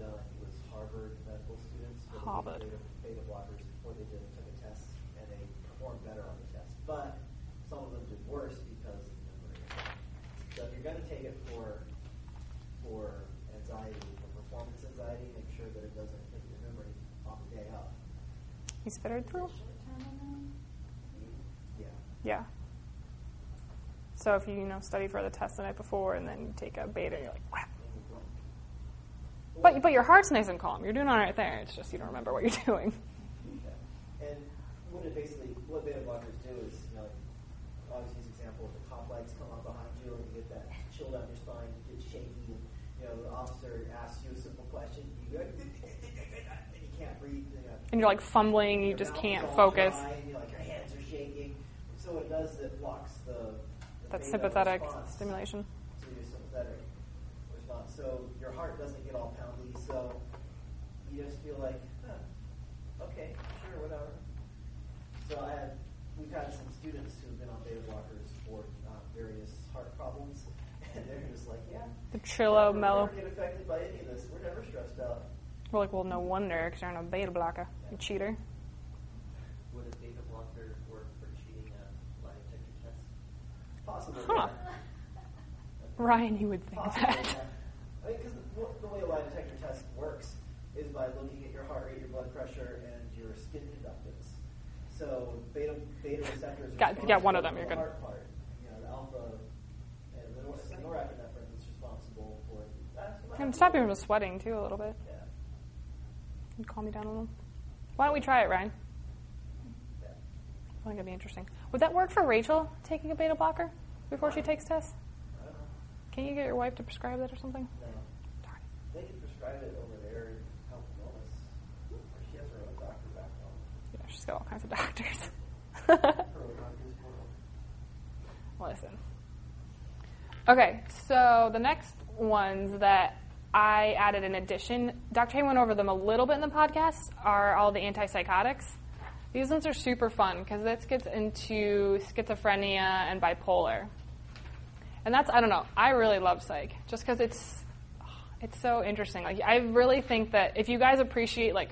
Uh, done, I think it was Harvard medical students. where Harvard. gave Beta, beta blockers before they did took a test, and they performed better on the test. But some of them did worse because of the memory. So if you're going to take it for for anxiety, for performance anxiety, make sure that it doesn't hit your memory on the day of. He's fitted through? Yeah. Yeah. So if you, you know, study for the test the night before and then you take a beta, you're like, wow. But, but your heart's nice and calm. You're doing all right there. It's just you don't remember what you're doing. Yeah. And what it basically, what beta blockers do is, you know, I always use example of the cop lights come on behind you and you get that chill down your spine, you get shaky, and, you know, the officer asks you a simple question, you go, and you can't breathe. You know, And you're like fumbling, you just can't focus. dry, and, you know, like your hands are shaking. So what it does is it blocks the, the That sympathetic response stimulation. to your sympathetic response. So your heart doesn't get all poundy. So you just feel like, huh, okay, sure, whatever. So I had, we've had some students who've been on beta blockers for uh, various heart problems, and they're just like, yeah, The Trillo, we mellow. never get affected by any of this. We're never stressed out. We're like, well, no wonder, because you're on a beta blocker. You cheater. Would a beta blocker work for cheating a lie detector test? Possibly. Huh. Ryan, you would think Possibly, that. yeah. I mean, because the, the way a lie detector test works is by looking at your heart rate, your blood pressure, and your skin conductance. So beta beta receptors. are Got- got one of them, you're for the good. heart part. You know, the alpha and the nor- the norepinephrine is responsible for. That's what And stop you from sweating, too, a little bit. Yeah. And calm me down a little. Why don't we try it, Ryan? yeah. I think it'd be interesting. Would that work for Rachel, taking a beta blocker before she takes tests? I don't know. Can you get your wife to prescribe that or something? No. Darn. They can prescribe it over there in Health and Wellness. She has her own doctor back home. Yeah, she's got all kinds of doctors. Her own doctor's world. Listen. Okay, so the next ones that I added in addition, Dr. Hay went over them a little bit in the podcast, are all the antipsychotics. These ones are super fun because this gets into schizophrenia and bipolar. And that's, I don't know, I really love psych just because it's, it's so interesting. Like, I really think that if you guys appreciate, like,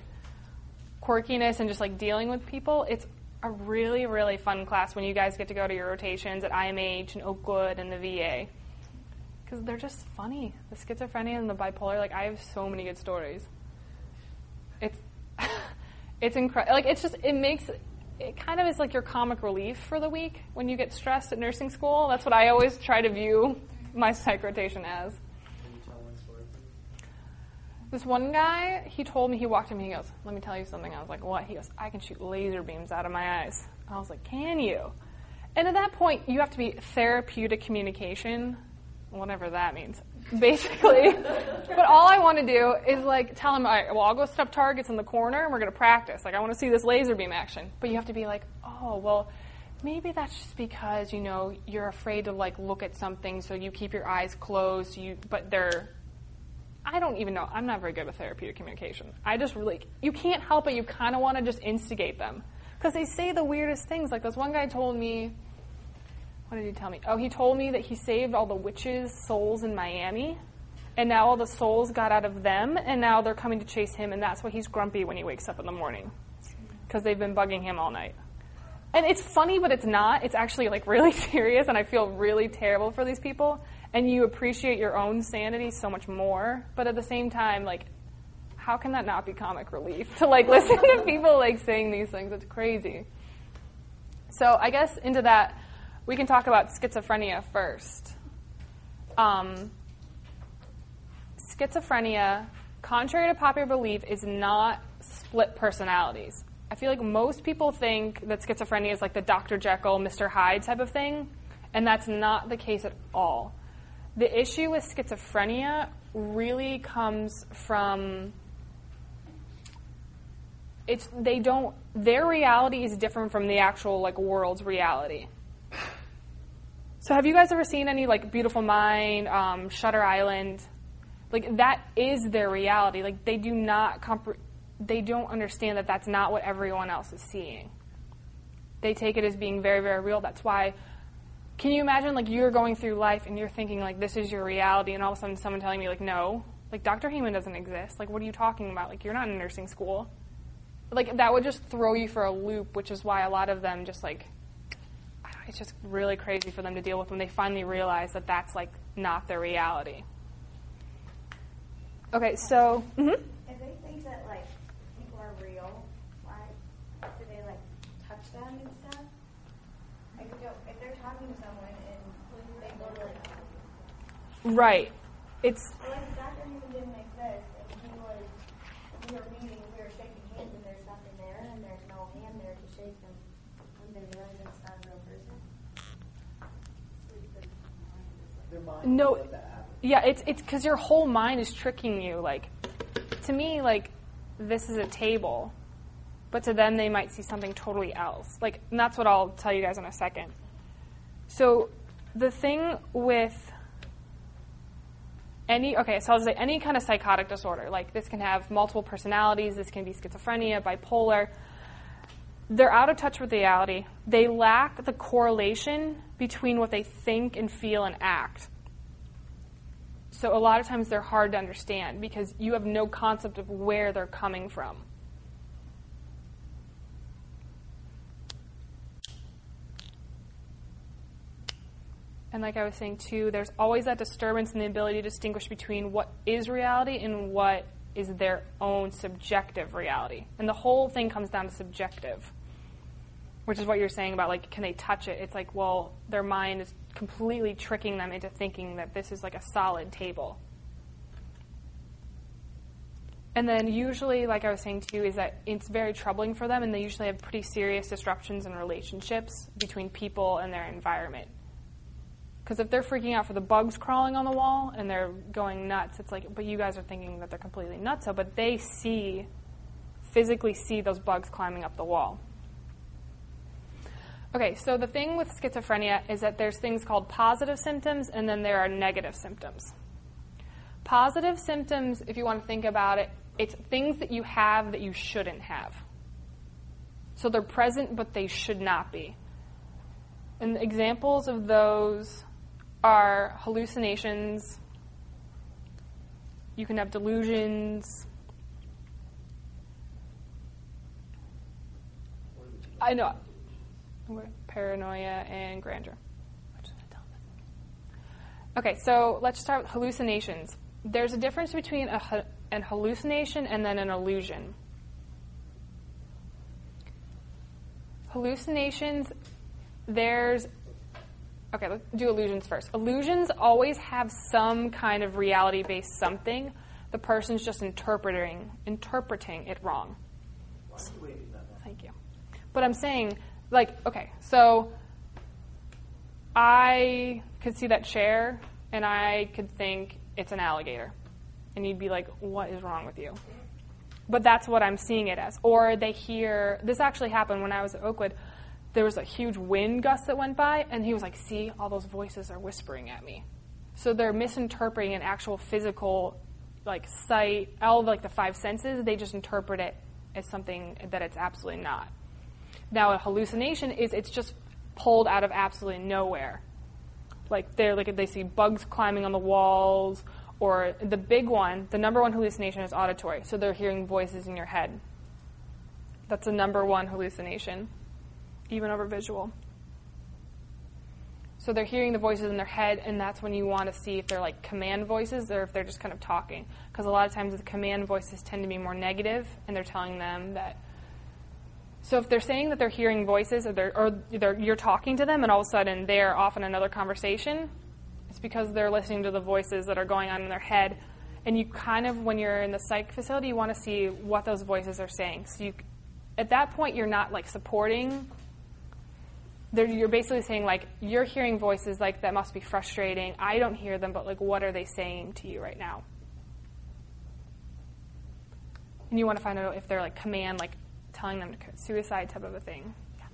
quirkiness and just like dealing with people, it's a really, really fun class when you guys get to go to your rotations at IMH and Oakwood and the VA. Because they're just funny. The schizophrenia and the bipolar, like, I have so many good stories. It's, it's incredible. Like, it's just, it makes, it kind of is like your comic relief for the week when you get stressed at nursing school. That's what I always try to view my psych rotation as. Can you tell one story? This one guy, he told me, he walked to me, he goes, Let me tell you something. I was like, What? He goes, I can shoot laser beams out of my eyes. I was like, Can you? And at that point, you have to be therapeutic communication, whatever that means, basically. but all I want to do is like tell him, All right, well, I'll go step targets in the corner and we're going to practice. Like, I want to see this laser beam action. But you have to be like, Oh, well, maybe that's just because, you know, you're afraid to like look at something, so you keep your eyes closed, you, but they're I don't even know. I'm not very good with therapeutic communication. I just really, you can't help it. You kind of want to just instigate them. Because they say the weirdest things. Like this one guy told me, what did he tell me? Oh, he told me that he saved all the witches' souls in Miami. And now all the souls got out of them, and now they're coming to chase him, and that's why he's grumpy when he wakes up in the morning. Because they've been bugging him all night. And it's funny, but it's not. It's actually like really serious, and I feel really terrible for these people. And you appreciate your own sanity so much more. But at the same time, like, how can that not be comic relief to like listen to people like saying these things? It's crazy. So I guess into that, we can talk about schizophrenia first. Um, schizophrenia, contrary to popular belief, is not split personalities. I feel like most people think that schizophrenia is like the Dr. Jekyll, Mr. Hyde type of thing, and that's not the case at all. The issue with schizophrenia really comes from it's they don't their reality is different from the actual like world's reality. So have you guys ever seen any like Beautiful Mind, um, Shutter Island? Like that is their reality. Like they do not compre- they don't understand that that's not what everyone else is seeing. They take it as being very very real. That's why can you imagine like you're going through life and you're thinking like this is your reality and all of a sudden someone telling me like no, Like Dr. Heyman doesn't exist. Like what are you talking about? Like you're not in nursing school. Like that would just throw you for a loop, which is why a lot of them just like it's just really crazy for them to deal with when they finally realize that that's like not their reality. Okay, so mhm. If they think that like people are real, why do they like touch them and stuff? Like if, you- if they're talking to someone and they go to like, right. It's like if Dr. Newman didn't exist and he was, we were meeting, we were shaking hands and there's nothing there and there's no hand there to shake them, wouldn't they realize it's not a real person? No. let that happen. Yeah, it's it's because your whole mind is tricking you. Like, to me, like this is a table, but to them they might see something totally else. Like, and that's what I'll tell you guys in a second. So, the thing with any okay, so I'll say any kind of psychotic disorder, like this can have multiple personalities. This can be schizophrenia, bipolar. They're out of touch with reality. They lack the correlation between what they think and feel and act. So a lot of times they're hard to understand because you have no concept of where they're coming from. And like I was saying too, there's always that disturbance in the ability to distinguish between what is reality and what is their own subjective reality. And the whole thing comes down to subjective, which is what you're saying about like, can they touch it? It's like, well, their mind is completely tricking them into thinking that this is like a solid table. And then usually, like I was saying too, is that it's very troubling for them, and they usually have pretty serious disruptions in relationships between people and their environment. Because if they're freaking out for the bugs crawling on the wall and they're going nuts, it's like, but you guys are thinking that they're completely nuts, so, but they see, physically see those bugs climbing up the wall. Okay, so the thing with schizophrenia is that there's things called positive symptoms and then there are negative symptoms. Positive symptoms, if you want to think about it, it's things that you have that you shouldn't have. So they're present, but they should not be. And examples of those are hallucinations. You can have delusions. I know. Paranoia and grandeur. Okay, so let's start with hallucinations. There's a difference between a, an hallucination and then an illusion. Hallucinations, there's. Okay, let's do illusions first. Illusions always have some kind of reality based something. The person's just interpreting interpreting it wrong. Thank you. But I'm saying, like, okay, so I could see that chair and I could think it's an alligator. And you'd be like, what is wrong with you? But that's what I'm seeing it as. Or they hear, this actually happened when I was at Oakwood. There was a huge wind gust that went by, and he was like, see, all those voices are whispering at me. So they're misinterpreting an actual physical, like, sight, all of, like the five senses, they just interpret it as something that it's absolutely not. Now, a hallucination is it's just pulled out of absolutely nowhere. Like they're like they see bugs climbing on the walls, or the big one, the number one hallucination is auditory. So they're hearing voices in your head. That's the number one hallucination, even over visual. So they're hearing the voices in their head, and that's when you want to see if they're like command voices or if they're just kind of talking. Because a lot of times the command voices tend to be more negative, and they're telling them that so if they're saying that they're hearing voices or, they're, or they're, you're talking to them and all of a sudden they're off in another conversation, it's because they're listening to the voices that are going on in their head. And you kind of, when you're in the psych facility, you want to see what those voices are saying. So you, at that point, you're not like supporting. They're, you're basically saying like you're hearing voices like that must be frustrating. I don't hear them, but like what are they saying to you right now? And you want to find out if they're like command, like telling them to commit suicide type of a thing. Yeah.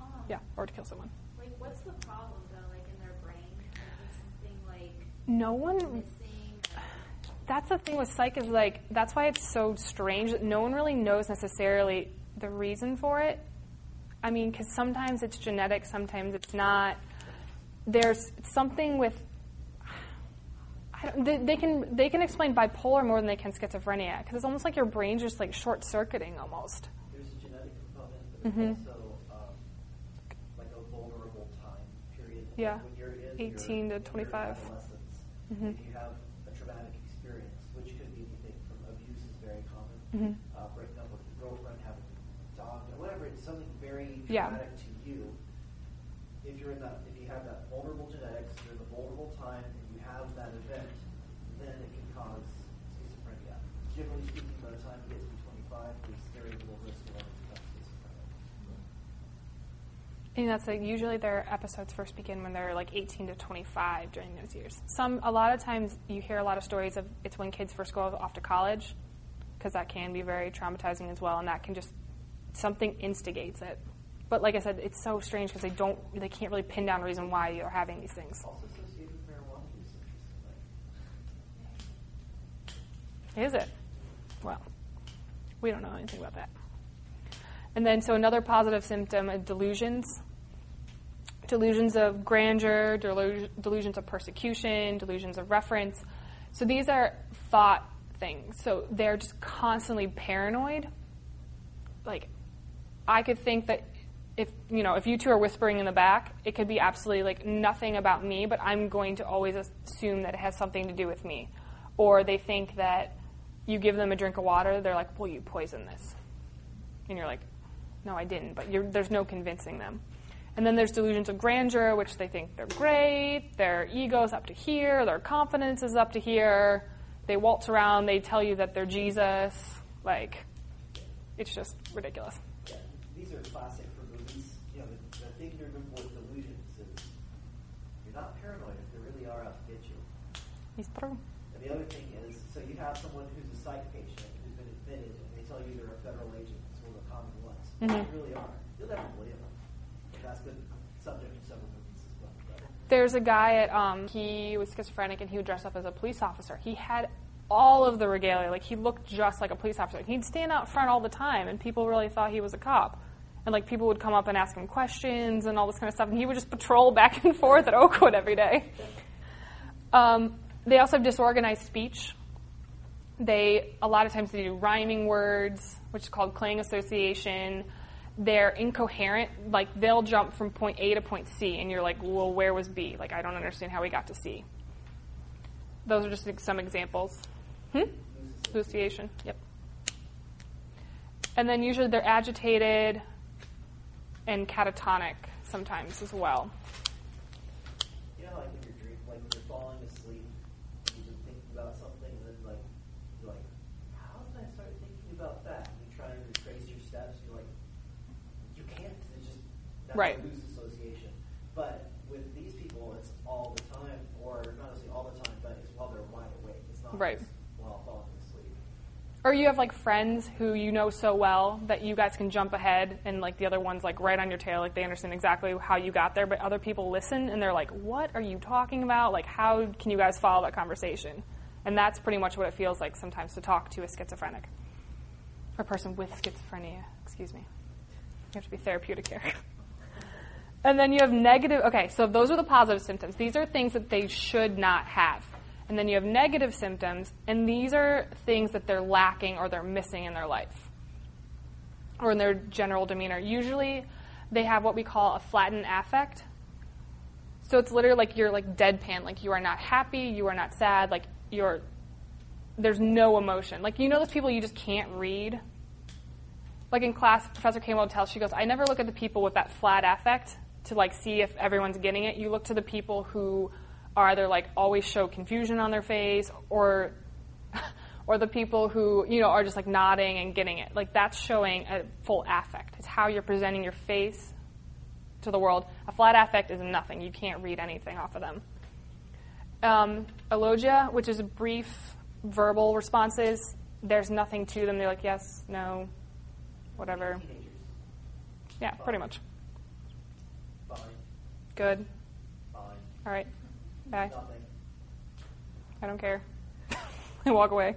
Um, Yeah, or to kill someone. Like, what's the problem though? Like in their brain, something like No one. missing. That's the thing with psych is like that's why it's so strange that no one really knows necessarily the reason for it. I mean, because sometimes it's genetic, sometimes it's not. There's something with. I don't, they, they can they can explain bipolar more than they can schizophrenia because it's almost like your brain's just like short circuiting almost. There's a genetic component, but Mhm. also um, like a vulnerable time period. Yeah. When you're in 18 your, to 25. Your adolescence, Mhm. if you have a traumatic experience, which could be anything from abuse is very common, Mhm. uh, breaking up with your girlfriend, having a whatever. It's something very Yeah. traumatic to you. If you're in that, if you have that vulnerable genetics, you're in the vulnerable time, and you have that event, then it can cause schizophrenia. Generally speaking, by the time you get to 25, there's very little risk of schizophrenic. And that's like usually their episodes first begin when they're like 18 to 25 during those years. Some a lot of times you hear a lot of stories of it's when kids first go off to college because that can be very traumatizing as well, and that can just something instigates it. But like I said, it's so strange because they don't they can't really pin down a reason why you're having these things. Also associated with marijuana use. Is it? Well, we don't know anything about that. And then, so another positive symptom is delusions. Delusions of grandeur, delu- delusions of persecution, delusions of reference. So these are thought things. So they're just constantly paranoid. Like, I could think that if you know if you two are whispering in the back, it could be absolutely like nothing about me, but I'm going to always assume that it has something to do with me. Or they think that you give them a drink of water, they're like, "Well, you poisoned this," and you're like, "No, I didn't." But there's no convincing them. And then there's delusions of grandeur, which they think they're great, their ego's up to here, their confidence is up to here. They waltz around, they tell you that they're Jesus. Like, it's just ridiculous. Are classic for movies. You know, the, the thing remember with delusions is you're not paranoid if they really are out to get you. He's through. And the other thing is, so you have someone who's a psych patient who's been admitted, and they tell you they're a federal agent. It's one of the common ones. Mhm. They really are. You'll never believe them. And that's been subject to several movies as well. But There's a guy at um, he was schizophrenic and he would dress up as a police officer. He had all of the regalia, like he looked just like a police officer. He'd stand out front all the time, and people really thought he was a cop. And like people would come up and ask him questions and all this kind of stuff, and he would just patrol back and forth at Oakwood every day. Um, they also have disorganized speech. They a lot of times they do rhyming words, which is called clang association. They're incoherent. Like they'll jump from point A to point C, and you're like, "Well, where was B? Like I don't understand how we got to C." Those are just some examples. Hmm? Association. Yep. And then usually they're agitated and catatonic sometimes as well. you know, like when you're dream, like when you're falling asleep, and you've been thinking about something, and then like you're like, how did I start thinking about that? And you try and retrace your steps. You're like, you can't. It's just that's Right. a loose association. But with these people, it's all the time, or not necessarily all the time, but it's while they're wide awake. It's not Right. just while falling asleep. Or you have like friends who you know so well that you guys can jump ahead and like the other one's like right on your tail, like they understand exactly how you got there, but other people listen and they're like, What are you talking about? Like how can you guys follow that conversation? And that's pretty much what it feels like sometimes to talk to a schizophrenic. Or a person with schizophrenia, excuse me. You have to be therapeutic here. And then you have negative, okay, so those are the positive symptoms. These are things that they should not have. And then you have negative symptoms, and these are things that they're lacking or they're missing in their life or in their general demeanor. Usually they have what we call a flattened affect. So it's literally like you're like deadpan, like you are not happy, you are not sad, like you're, there's no emotion. Like you know those people you just can't read? Like in class, Professor Kane will tell, she goes, I never look at the people with that flat affect to like see if everyone's getting it. You look to the people who are either like always show confusion on their face or or the people who, you know, are just like nodding and getting it. Like that's showing a full affect. It's how you're presenting your face to the world. A flat affect is nothing. You can't read anything off of them. Um, alogia, which is brief verbal responses, there's nothing to them. They're like yes, no, whatever. Yeah, pretty much. Good. All right. Bye. I don't care. I walk away.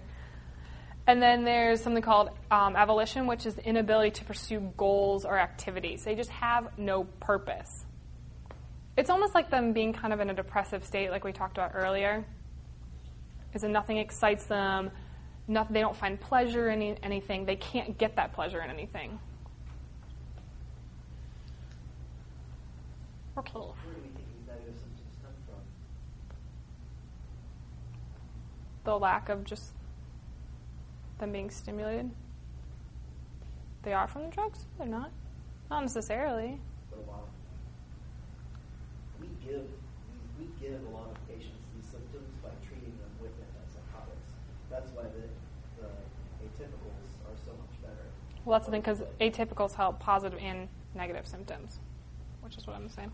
And then there's something called um, avolition, which is the inability to pursue goals or activities. They just have no purpose. It's almost like them being kind of in a depressive state, like we talked about earlier. is that nothing excites them. Nothing, they don't find pleasure in any, anything. They can't get that pleasure in anything. Okay. Where do we think these negative symptoms come from? The lack of just them being stimulated. They are from the drugs? They're not. Not necessarily. But a lot. We give we, we give a lot of patients these symptoms by treating them with antipsychotics. That's why the, the atypicals are so much better. Well, that's the thing because atypicals help positive and negative symptoms, which is what I'm saying.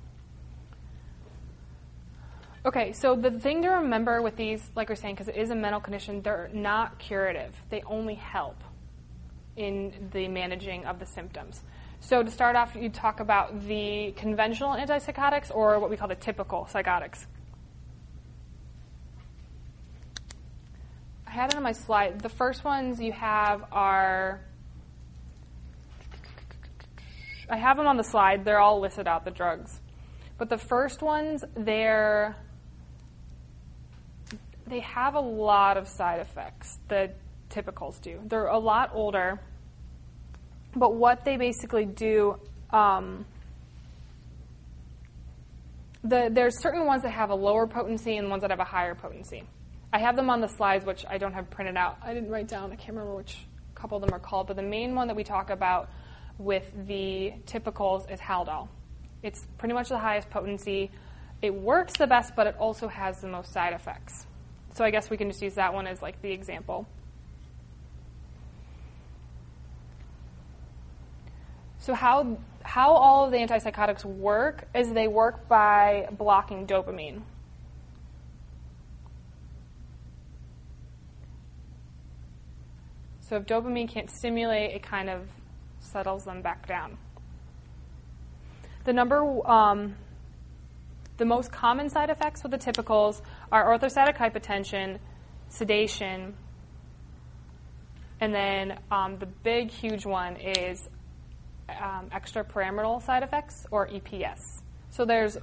Okay, so the thing to remember with these, like we're saying, because it is a mental condition, they're not curative. They only help in the managing of the symptoms. So to start off, you talk about the conventional antipsychotics or what we call the typical psychotics. I had it on my slide. The first ones you have are. I have them on the slide. They're all listed out, the drugs. But the first ones, they're. They have a lot of side effects. The typicals do. They're a lot older. But what they basically do, um, the, there's certain ones that have a lower potency and ones that have a higher potency. I have them on the slides, which I don't have printed out. I didn't write down. I can't remember which couple of them are called, but the main one that we talk about with the typicals is Haldol. It's pretty much the highest potency. It works the best, but it also has the most side effects. So I guess we can just use that one as like the example. So how how all of the antipsychotics work is they work by blocking dopamine. So if dopamine can't stimulate, it kind of settles them back down. The number, um, the most common side effects with the typicals are orthostatic hypotension, sedation, and then um, the big, huge one is um, extrapyramidal side effects or EPS. So there's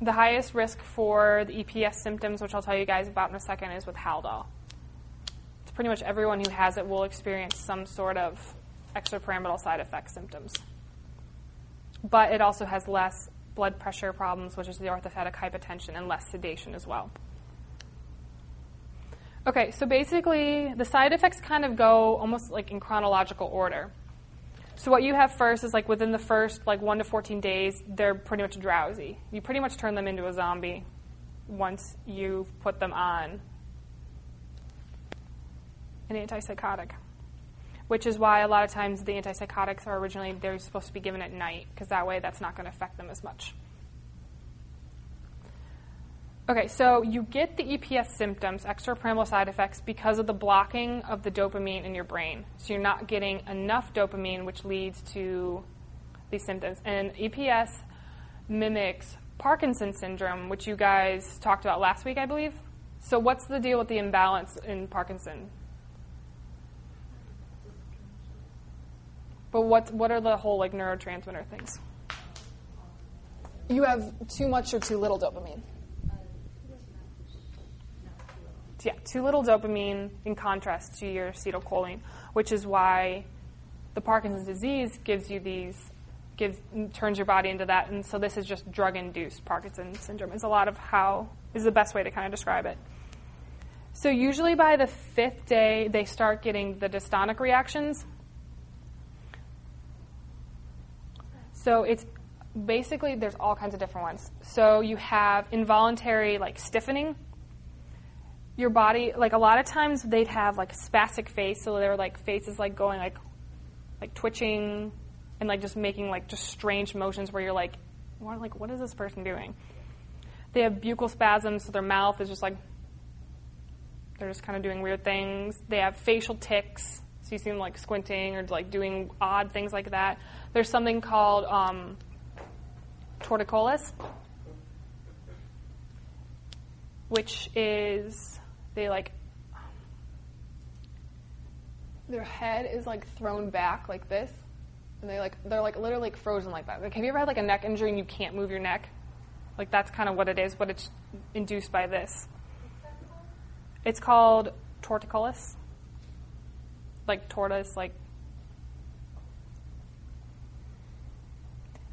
the highest risk for the EPS symptoms, which I'll tell you guys about in a second, is with Haldol. It's pretty much everyone who has it will experience some sort of extrapyramidal side effect symptoms. But it also has less blood pressure problems, which is the orthostatic hypotension, and less sedation as well. Okay, so basically, the side effects kind of go almost like in chronological order. So what you have first is like within the first like 1 to 14 days, they're pretty much drowsy. You pretty much turn them into a zombie once you've put them on an antipsychotic. Which is why a lot of times the antipsychotics are originally they're supposed to be given at night because that way that's not going to affect them as much. Okay, so you get the EPS symptoms, extrapyramidal side effects, because of the blocking of the dopamine in your brain. So you're not getting enough dopamine, which leads to these symptoms. And EPS mimics Parkinson's syndrome, which you guys talked about last week, I believe. So what's the deal with the imbalance in Parkinson? But what what are the whole like neurotransmitter things? You have too much or too little dopamine. yeah, too little dopamine in contrast to your acetylcholine, which is why the Parkinson's disease gives you these, gives turns your body into that, and so this is just drug-induced Parkinson's syndrome. Is a lot of how is the best way to kind of describe it. So usually by the fifth day, they start getting the dystonic reactions. So it's basically there's all kinds of different ones. So you have involuntary like stiffening. Your body like a lot of times they'd have like spastic face so their like faces like going like like twitching and like just making like just strange motions where you're like what like what is this person doing? They have buccal spasms so their mouth is just like they're just kind of doing weird things. They have facial tics so you see them like squinting or like doing odd things like that there's something called um, torticollis which is they like their head is like thrown back like this and they like they're like literally like frozen like that. Like, have you ever had like a neck injury and you can't move your neck? Like that's kind of what it is, but it's induced by this. It's called torticollis. Like tortoise, like.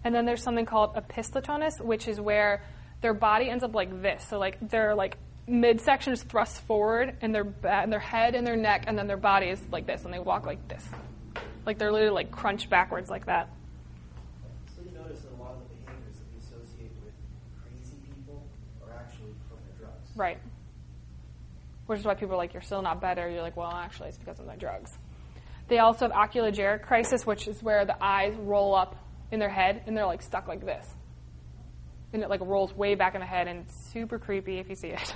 And then there's something called opisthotonus, which is where their body ends up like this. So like their like midsection is thrust forward, and their ba- and their head and their neck, and then their body is like this, and they walk like this, like they're literally like crunched backwards like that. So you notice that a lot of the behaviors that we associate with crazy people are actually from their drugs. Right. Which is why people are like, you're still not better. You're like, well, actually, it's because of my drugs. They also have oculogyric crisis, which is where the eyes roll up in their head and they're like stuck like this. And it like rolls way back in the head and it's super creepy if you see it.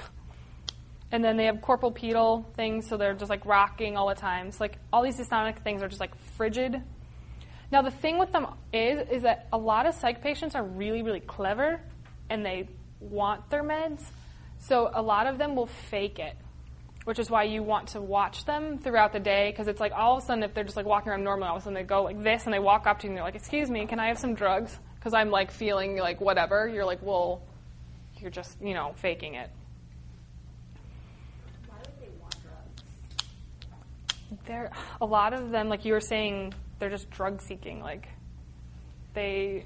and then they have corporal pedal things, so they're just like rocking all the time. So like all these dystonic things are just like frigid. Now the thing with them is is that a lot of psych patients are really, really clever and they want their meds. So a lot of them will fake it, which is why you want to watch them throughout the day because it's like all of a sudden if they're just like walking around normally, all of a sudden they go like this and they walk up to you and they're like, "Excuse me, can I have some drugs?" Because I'm like feeling like whatever. You're like, "Well, you're just you know faking it." Why would they want drugs? There, a lot of them, like you were saying, they're just drug seeking. Like they,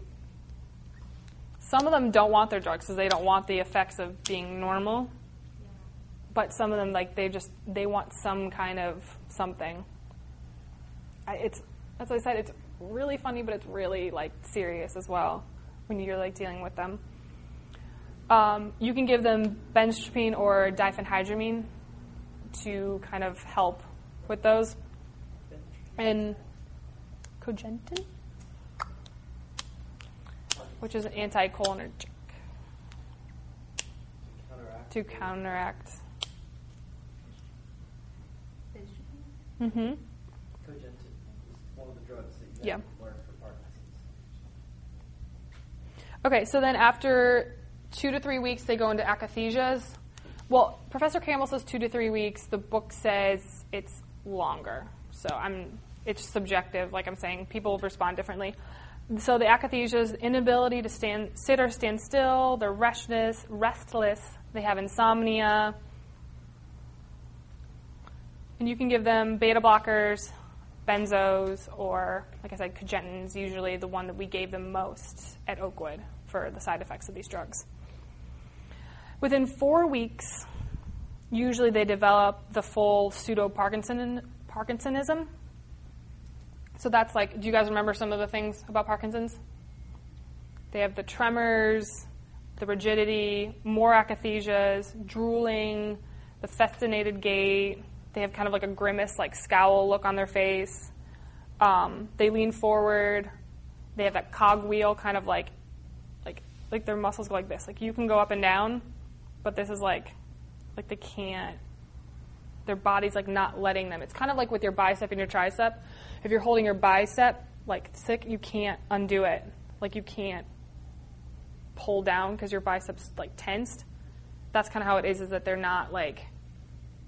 some of them don't want their drugs because they don't want the effects of being normal. But some of them, like they just they want some kind of something. I, it's what I said. It's really funny, but it's really like serious as well when you're like dealing with them. Um, you can give them benztropine or diphenhydramine to kind of help with those. And cogentin, which is an anticholinergic to counteract. Mm-hmm. Cogentin is one of the drugs that you Yeah. learn for Parkinson's. Okay, so then after two to three weeks, they go into akathisias. Well, Professor Campbell says two to three weeks. The book says it's longer. So I'm, it's subjective. Like I'm saying, people respond differently. So the akathisias, inability to stand, sit or stand still. They're restless, restless. They have insomnia. And you can give them beta blockers, benzos, or, like I said, cogentin's usually the one that we gave them most at Oakwood for the side effects of these drugs. Within four weeks, usually they develop the full pseudo Parkinson, Parkinsonism. So that's like, do you guys remember some of the things about Parkinson's? They have the tremors, the rigidity, more akathisias, drooling, the festinated gait. They have kind of like a grimace, like scowl look on their face. Um, they lean forward. They have that cogwheel, kind of like, like, like their muscles go like this. Like you can go up and down, but this is like, like they can't. Their body's like not letting them. It's kind of like with your bicep and your tricep. If you're holding your bicep like sick, you can't undo it. Like you can't pull down because your biceps like tensed. That's kind of how it is. Is that they're not like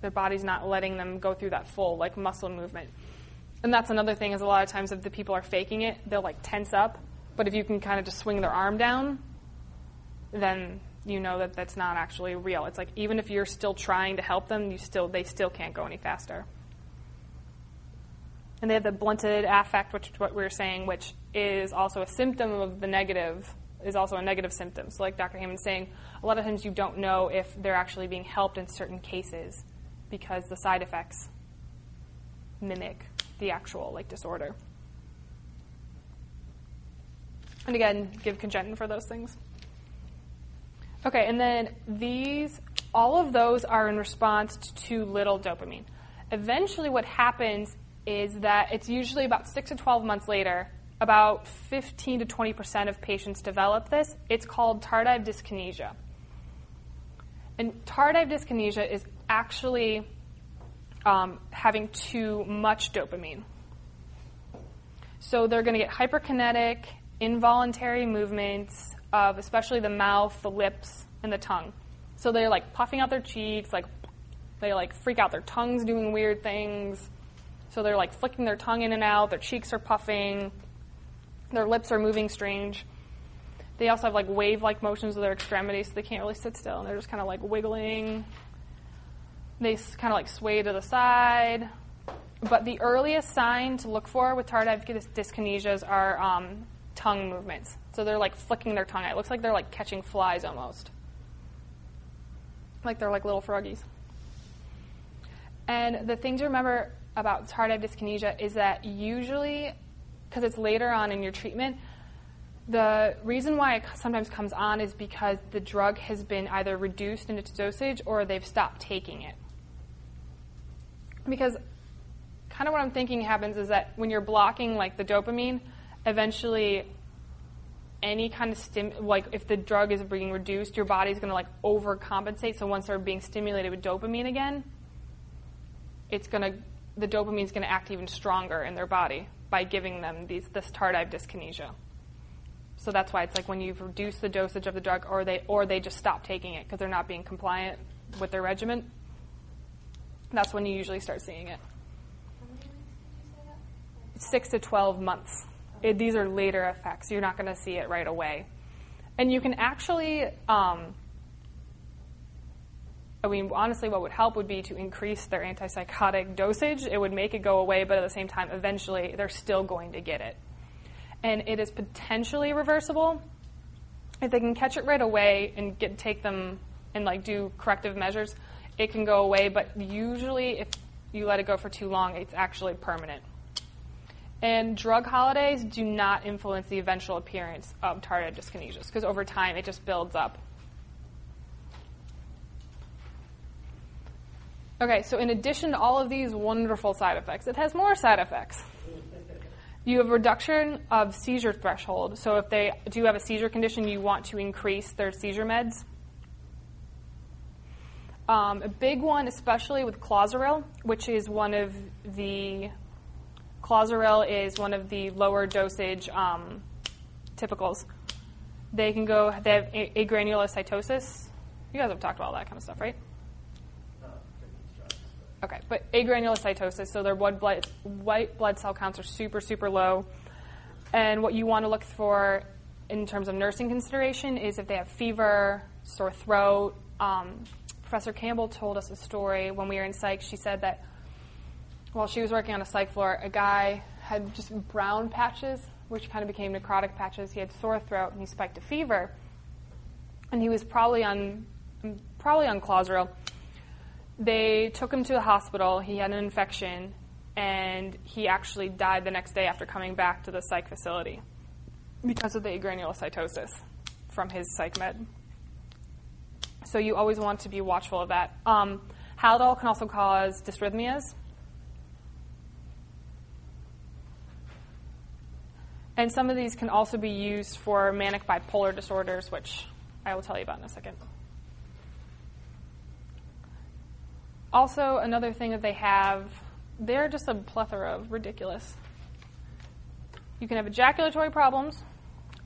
their body's not letting them go through that full like muscle movement. And that's another thing is a lot of times if the people are faking it, they'll like tense up. But if you can kind of just swing their arm down, then you know that that's not actually real. It's like even if you're still trying to help them, you still they still can't go any faster. And they have the blunted affect, which is what we were saying, which is also a symptom of the negative, is also a negative symptom. So, like Dr. Heyman's saying, a lot of times you don't know if they're actually being helped in certain cases because the side effects mimic the actual like disorder. And again, give Cogentin for those things. Okay, and then these, all of those are in response to too little dopamine. Eventually, what happens is that it's usually about six to 12 months later, about 15 to 20 percent of patients develop this. It's called tardive dyskinesia. And tardive dyskinesia is actually um, having too much dopamine. So they're going to get hyperkinetic, involuntary movements of especially the mouth, the lips, and the tongue. So they're like puffing out their cheeks, like they like freak out. Their tongue's doing weird things. So they're like flicking their tongue in and out. Their cheeks are puffing. Their lips are moving strange. They also have like wave like motions of their extremities, so they can't really sit still, and they're just kind of like wiggling. They kind of like sway to the side. But the earliest sign to look for with tardive dyskinesias are um, tongue movements. So they're like flicking their tongue. It looks like they're like catching flies almost. Like they're like little froggies. And the thing to remember about tardive dyskinesia is that usually, because it's later on in your treatment, the reason why it sometimes comes on is because the drug has been either reduced in its dosage or they've stopped taking it. Because kind of what I'm thinking happens is that when you're blocking like the dopamine, eventually any kind of stim like if the drug is being reduced, your body's going to like overcompensate. So once they're being stimulated with dopamine again, it's going to the dopamine is going to act even stronger in their body by giving them these this tardive dyskinesia. So that's why it's like when you've reduced the dosage of the drug, or they or they just stop taking it because they're not being compliant with their regimen. That's when you usually start seeing it. Six to twelve months. It, these are later effects. You're not going to see it right away, and you can actually. Um, I mean, honestly, what would help would be to increase their antipsychotic dosage. It would make it go away, but at the same time, eventually, they're still going to get it. And it is potentially reversible if they can catch it right away and get take them and like do corrective measures. It can go away, but usually, if you let it go for too long, it's actually permanent. And drug holidays do not influence the eventual appearance of tardive dyskinesias because over time it just builds up. Okay, so in addition to all of these wonderful side effects, it has more side effects. You have reduction of seizure threshold. So if they do have a seizure condition, you want to increase their seizure meds. Um, a big one, especially with Clozaril, which is one of the Clozaril is one of the lower dosage um, typicals. They can go. They have agranulocytosis. You guys have talked about all that kind of stuff, right? Okay, but agranulocytosis, so their white blood, white blood cell counts are super, super low. And what you want to look for in terms of nursing consideration is if they have fever, sore throat. Um, Professor Campbell told us a story when we were in psych. She said that while she was working on a psych floor, a guy had just brown patches, which kind of became necrotic patches. He had sore throat and he spiked a fever, and he was probably on probably on Clozaril they took him to the hospital. He had an infection, and he actually died the next day after coming back to the psych facility because of the agranulocytosis from his psych med. So you always want to be watchful of that. Um, Haldol can also cause dysrhythmias. And some of these can also be used for manic bipolar disorders, which I will tell you about in a second. Also, another thing that they have, they're just a plethora of ridiculous. You can have ejaculatory problems,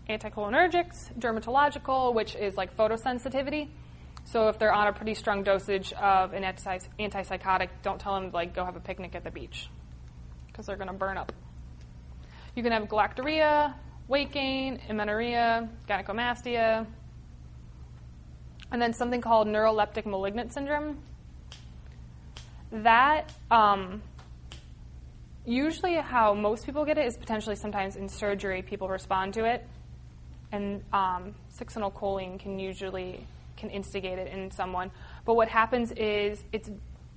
anticholinergics, dermatological, which is like photosensitivity. So if they're on a pretty strong dosage of an anti- antipsychotic, don't tell them like go have a picnic at the beach because they're going to burn up. You can have galactorrhea, weight gain, amenorrhea, gynecomastia, and then something called neuroleptic malignant syndrome, that um, usually how most people get it is potentially sometimes in surgery people respond to it, and um, succinylcholine can usually can instigate it in someone. But what happens is it's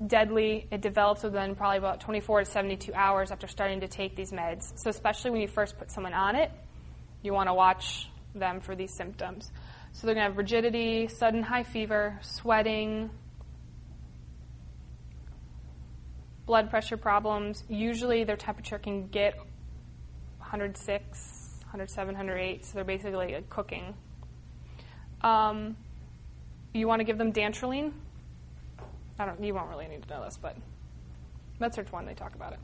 deadly. It develops within probably about 24 to 72 hours after starting to take these meds. So especially when you first put someone on it, you want to watch them for these symptoms. So they're going to have rigidity, sudden high fever, sweating, blood pressure problems. Usually their temperature can get 106, 107, 108, so they're basically like cooking. Um, you want to give them dantrolene. I don't. You won't really need to know this, but Med-Surg one they talk about it.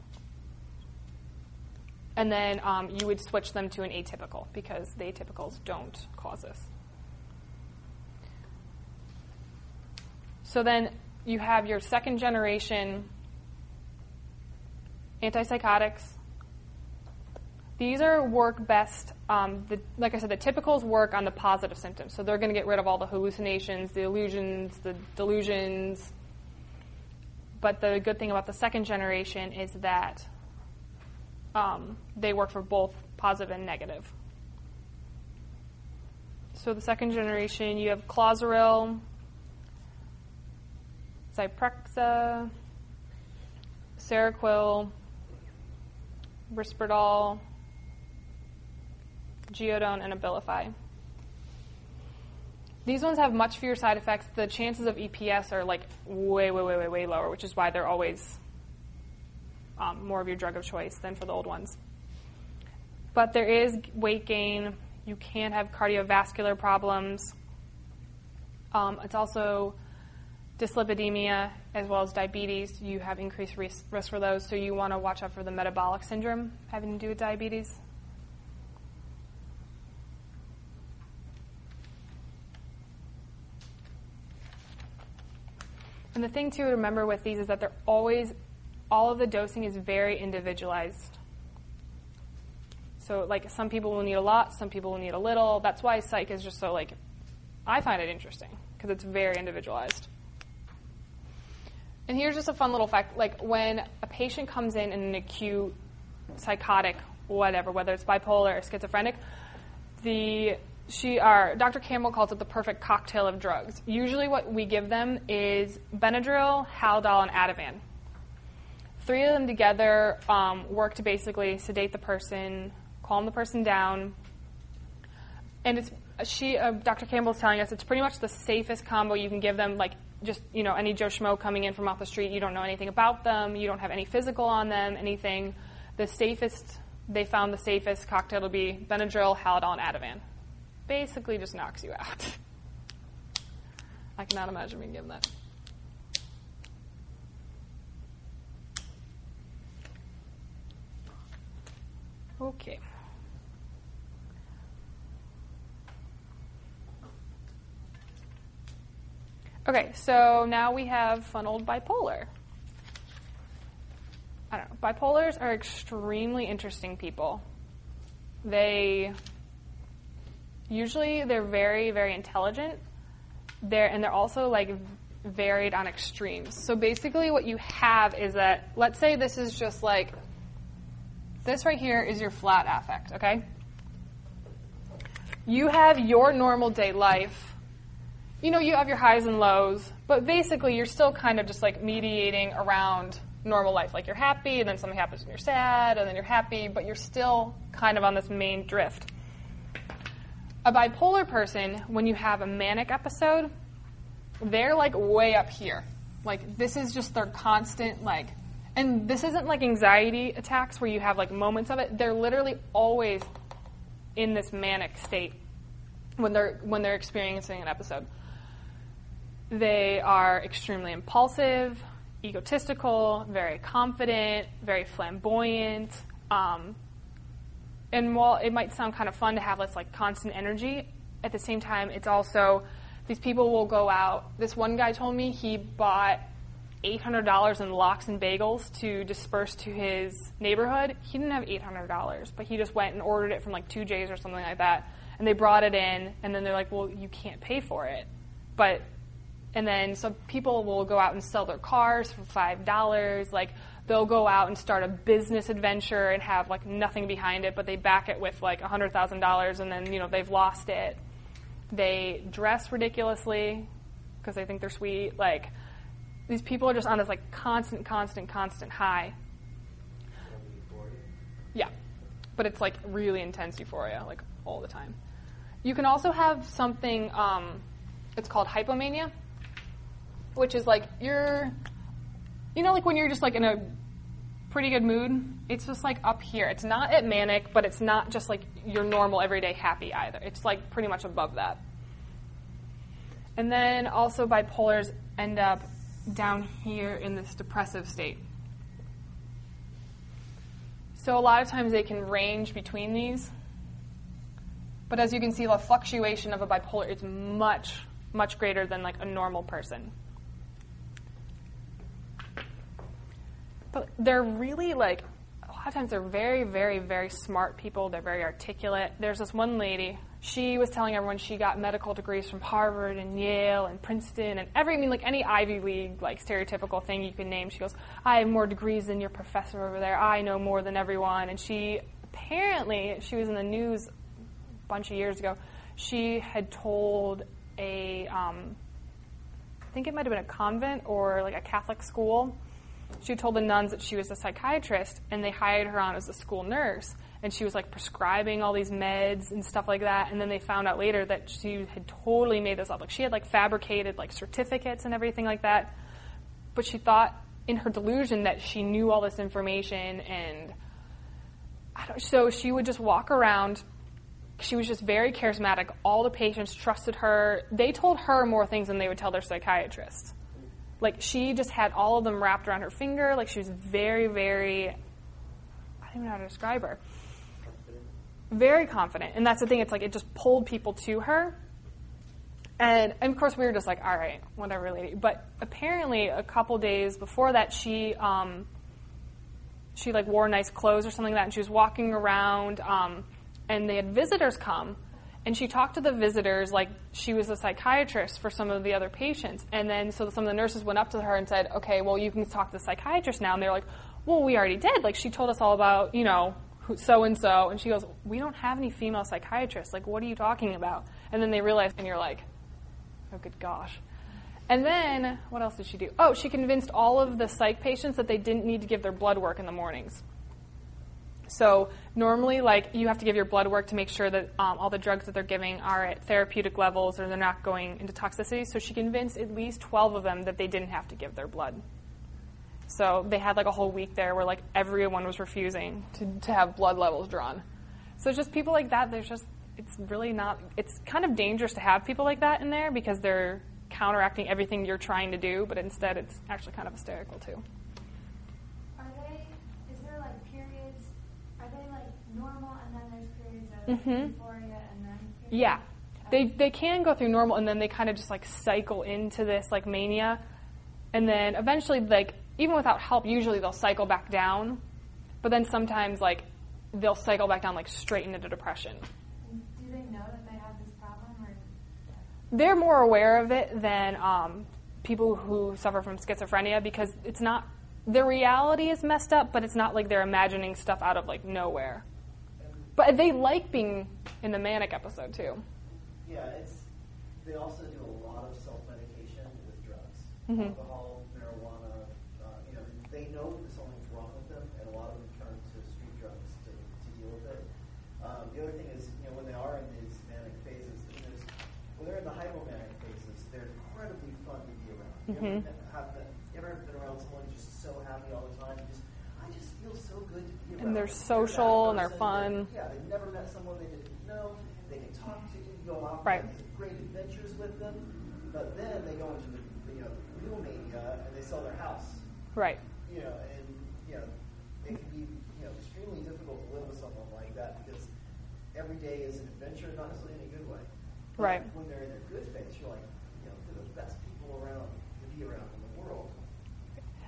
And then um, you would switch them to an atypical because the atypicals don't cause this. So then you have your second generation antipsychotics. These are work best. Um, the, like I said, the typicals work on the positive symptoms. So they're going to get rid of all the hallucinations, the illusions, the delusions. But the good thing about the second generation is that um, they work for both positive and negative. So the second generation, you have Clozaril, Zyprexa, Seroquel, Risperdal, Geodon, and Abilify. These ones have much fewer side effects. The chances of EPS are like way, way, way, way, way lower, which is why they're always um, more of your drug of choice than for the old ones. But there is weight gain. You can have cardiovascular problems. Um, it's also dyslipidemia as well as diabetes. You have increased risk, risk for those, so you want to watch out for the metabolic syndrome having to do with diabetes. And the thing to remember with these is that they're always, all of the dosing is very individualized. So, like, some people will need a lot, some people will need a little. That's why psych is just so, like, I find it interesting because it's very individualized. And here's just a fun little fact like, when a patient comes in in an acute psychotic, whatever, whether it's bipolar or schizophrenic, the she Dr. Campbell calls it the perfect cocktail of drugs. Usually, what we give them is Benadryl, Haldol, and Ativan. Three of them together um, work to basically sedate the person, calm the person down, and it's she uh, Dr. Campbell's telling us it's pretty much the safest combo you can give them. Like just you know any Joe Schmo coming in from off the street, you don't know anything about them, you don't have any physical on them, anything. The safest they found the safest cocktail to be Benadryl, Haldol, and Ativan basically just knocks you out. I cannot imagine being given that. Okay. Okay, so now we have funneled bipolar. I don't know. Bipolars are extremely interesting people. They usually they're very very intelligent. They're and they're also like varied on extremes. So basically what you have is that let's say this is just like this right here is your flat affect okay? You have your normal day life. You know you have your highs and lows but basically you're still kind of just like mediating around normal life. Like you're happy and then something happens and you're sad and then you're happy but you're still kind of on this main drift a bipolar person, when you have a manic episode, they're like way up here. Like this is just their constant like and this isn't like anxiety attacks where you have like moments of it. They're literally always in this manic state when they're when they're experiencing an episode. They are extremely impulsive, egotistical, very confident, very flamboyant. Um, and while it might sound kind of fun to have this like constant energy, at the same time, it's also these people will go out. This one guy told me he bought $800 in lox and bagels to disperse to his neighborhood. He didn't have $800, but he just went and ordered it from like TooJay's or something like that. And they brought it in, and then they're like, well, you can't pay for it. But, and then some people will go out and sell their cars for $5. Like, they'll go out and start a business adventure and have like nothing behind it, but they back it with like $100,000 and then, you know, they've lost it. They dress ridiculously because they think they're sweet. Like, these people are just on this like constant, constant, constant high. Yeah. But it's like really intense euphoria, like all the time. You can also have something, um, it's called hypomania, which is like you're, you know, like when you're just like in a pretty good mood. It's just like up here. It's not at manic, but it's not just like your normal everyday happy either. It's like pretty much above that. And then also bipolars end up down here in this depressive state. So a lot of times they can range between these. But as you can see, the fluctuation of a bipolar is much, much greater than like a normal person. But they're really like a lot of times they're very, very, very smart people. They're very articulate. There's this one lady. She was telling everyone she got medical degrees from Harvard and Yale and Princeton and every, I mean, like any Ivy League, like stereotypical thing you can name. She goes, I have more degrees than your professor over there. I know more than everyone. And she apparently, she was in the news a bunch of years ago. She had told a, um, I think it might have been a convent or like a Catholic school. She told the nuns that she was a psychiatrist, and they hired her on as a school nurse. And she was like prescribing all these meds and stuff like that. And then they found out later that she had totally made this up. Like she had like fabricated like certificates and everything like that. But she thought in her delusion that she knew all this information, and so she would just walk around she was just very charismatic. All the patients trusted her. They told her more things than they would tell their psychiatrist. Like she just had all of them wrapped around her finger. Like she was very, very I don't even know how to describe her. Very confident. And that's the thing, it's like it just pulled people to her. And, and of course we were just like, all right, whatever, lady. But apparently a couple days before that she um, she like wore nice clothes or something like that and she was walking around um, and they had visitors come and she talked to the visitors like she was a psychiatrist for some of the other patients. And then so some of the nurses went up to her and said okay well you can talk to the psychiatrist now. And they're like well we already did. Like she told us all about you know so and so and she goes we don't have any female psychiatrists. Like what are you talking about? And then they realized and you're like oh good gosh. And then what else did she do? Oh she convinced all of the psych patients that they didn't need to give their blood work in the mornings so normally, like you have to give your blood work to make sure that um, all the drugs that they're giving are at therapeutic levels or they're not going into toxicity. So she convinced at least 12 of them that they didn't have to give their blood. So they had like a whole week there where like everyone was refusing to, to have blood levels drawn. So just people like that, there's just it's really not. It's kind of dangerous to have people like that in there because they're counteracting everything you're trying to do, but instead it's actually kind of hysterical too. Are they, is there like periods, are they like normal and then there's periods of Mhm. euphoria and then? Yeah. They they can go through normal and then they kind of just like cycle into this like mania. And then eventually like even without help usually they'll cycle back down. But then sometimes like they'll cycle back down like straight into depression. Do they know that they have this problem or? They're more aware of it than um, people who suffer from schizophrenia because it's not the reality is messed up, but it's not like they're imagining stuff out of like nowhere. But they like being in the manic episode too. Yeah, it's they also do a lot of self medication with drugs, Mhm. alcohol, marijuana. Uh, you know, they know that something's wrong with them, and a lot of them turn to street drugs to, to deal with it. Um, the other thing is, you know, when they are in these manic phases, when they're in the hypomanic phases, they're incredibly fun to be around. You Mhm. ever have been, you ever been around someone who's just so happy all the time? You just, I just feel so good to be around. And they're social and they're fun. Yeah, they've never met someone they didn't know. They can talk to you, go out Right. great adventures with them. But then they go into the, you know real mania and they sell their house. Right. You know, and you know it can be you know extremely difficult to live with someone like that because every day is an adventure, not necessarily in a good way. But Right. When they're in their good phase, you're like, you know, they're the best people around to be around in the world.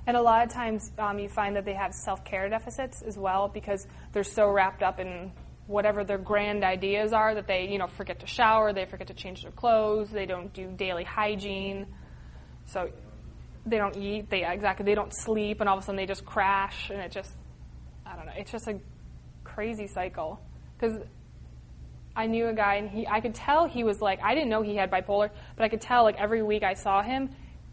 And a lot of times um, you find that they have self care deficits as well because they're so wrapped up in whatever their grand ideas are that they, you know, forget to shower, they forget to change their clothes, they don't do daily hygiene. So they don't eat, they exactly they don't sleep and all of a sudden they just crash and it just I don't know, it's just a crazy cycle. Cuz I knew a guy and he I could tell he was like I didn't know he had bipolar, but I could tell like every week I saw him,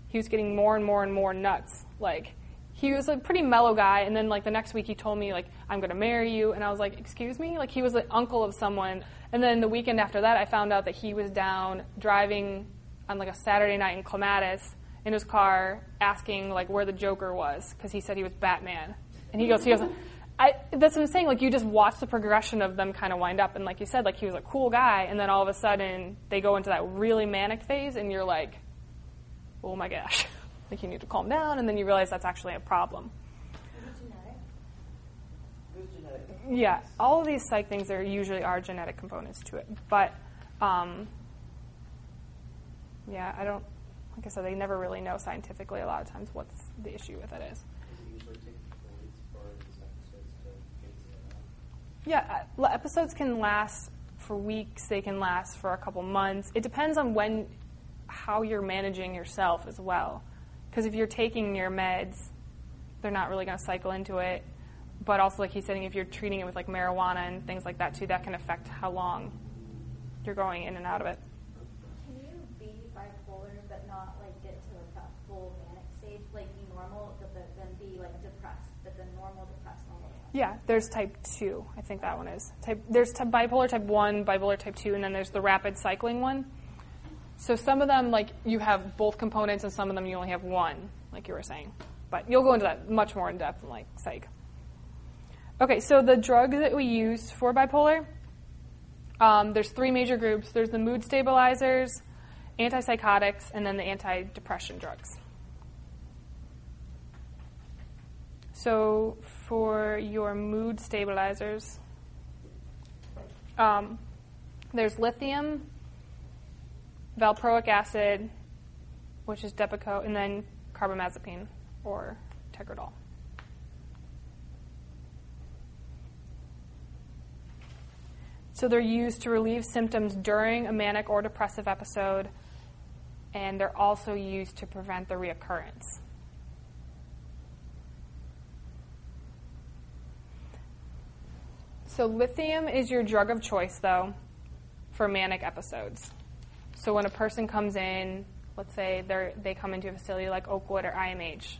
he was getting more and more and more nuts. Like he was a pretty mellow guy and then like the next week he told me like I'm to marry you and I was like, "Excuse me?" Like he was the uncle of someone. And then the weekend after that I found out that he was down driving on like a Saturday night in Clematis in his car asking like where the Joker was because he said he was Batman. And he goes he goes I, that's what I'm saying. Like you just watch the progression of them kind of wind up, and like you said, like he was a cool guy, and then all of a sudden they go into that really manic phase, and you're like, oh my gosh, like you need to calm down, and then you realize that's actually a problem. Is it genetic? There's genetic. Yeah, all of these psych things there usually are genetic components to it, but um, yeah, I don't. Like I said, they never really know scientifically a lot of times what's the issue with it is. Does it usually take people weeks for these episodes to Yeah, uh, episodes can last for weeks. They can last for a couple months. It depends on when, how you're managing yourself as well. Because if you're taking your meds, they're not really going to cycle into it. But also, like he's saying, if you're treating it with like marijuana and things like that too, that can affect how long you're going in and out of it. Can you be bipolar but not like get to like that full manic stage, like be normal, but then be like depressed, but then normal, depressed, normal? depressed? Yeah, there's type two. I think that one is type. There's type bipolar type one, bipolar type two, and then there's the rapid cycling one. So some of them, like you have both components, and some of them you only have one, like you were saying. But you'll go into that much more in depth in like psych. Okay, so the drugs that we use for bipolar, um, there's three major groups. There's the mood stabilizers, antipsychotics, and then the antidepressant drugs. So for your mood stabilizers, um, there's lithium, valproic acid, which is Depakote, and then carbamazepine or Tegretol. So they're used to relieve symptoms during a manic or depressive episode, and they're also used to prevent the reoccurrence. So lithium is your drug of choice, though, for manic episodes. So when a person comes in, let's say they they come into a facility like Oakwood or IMH,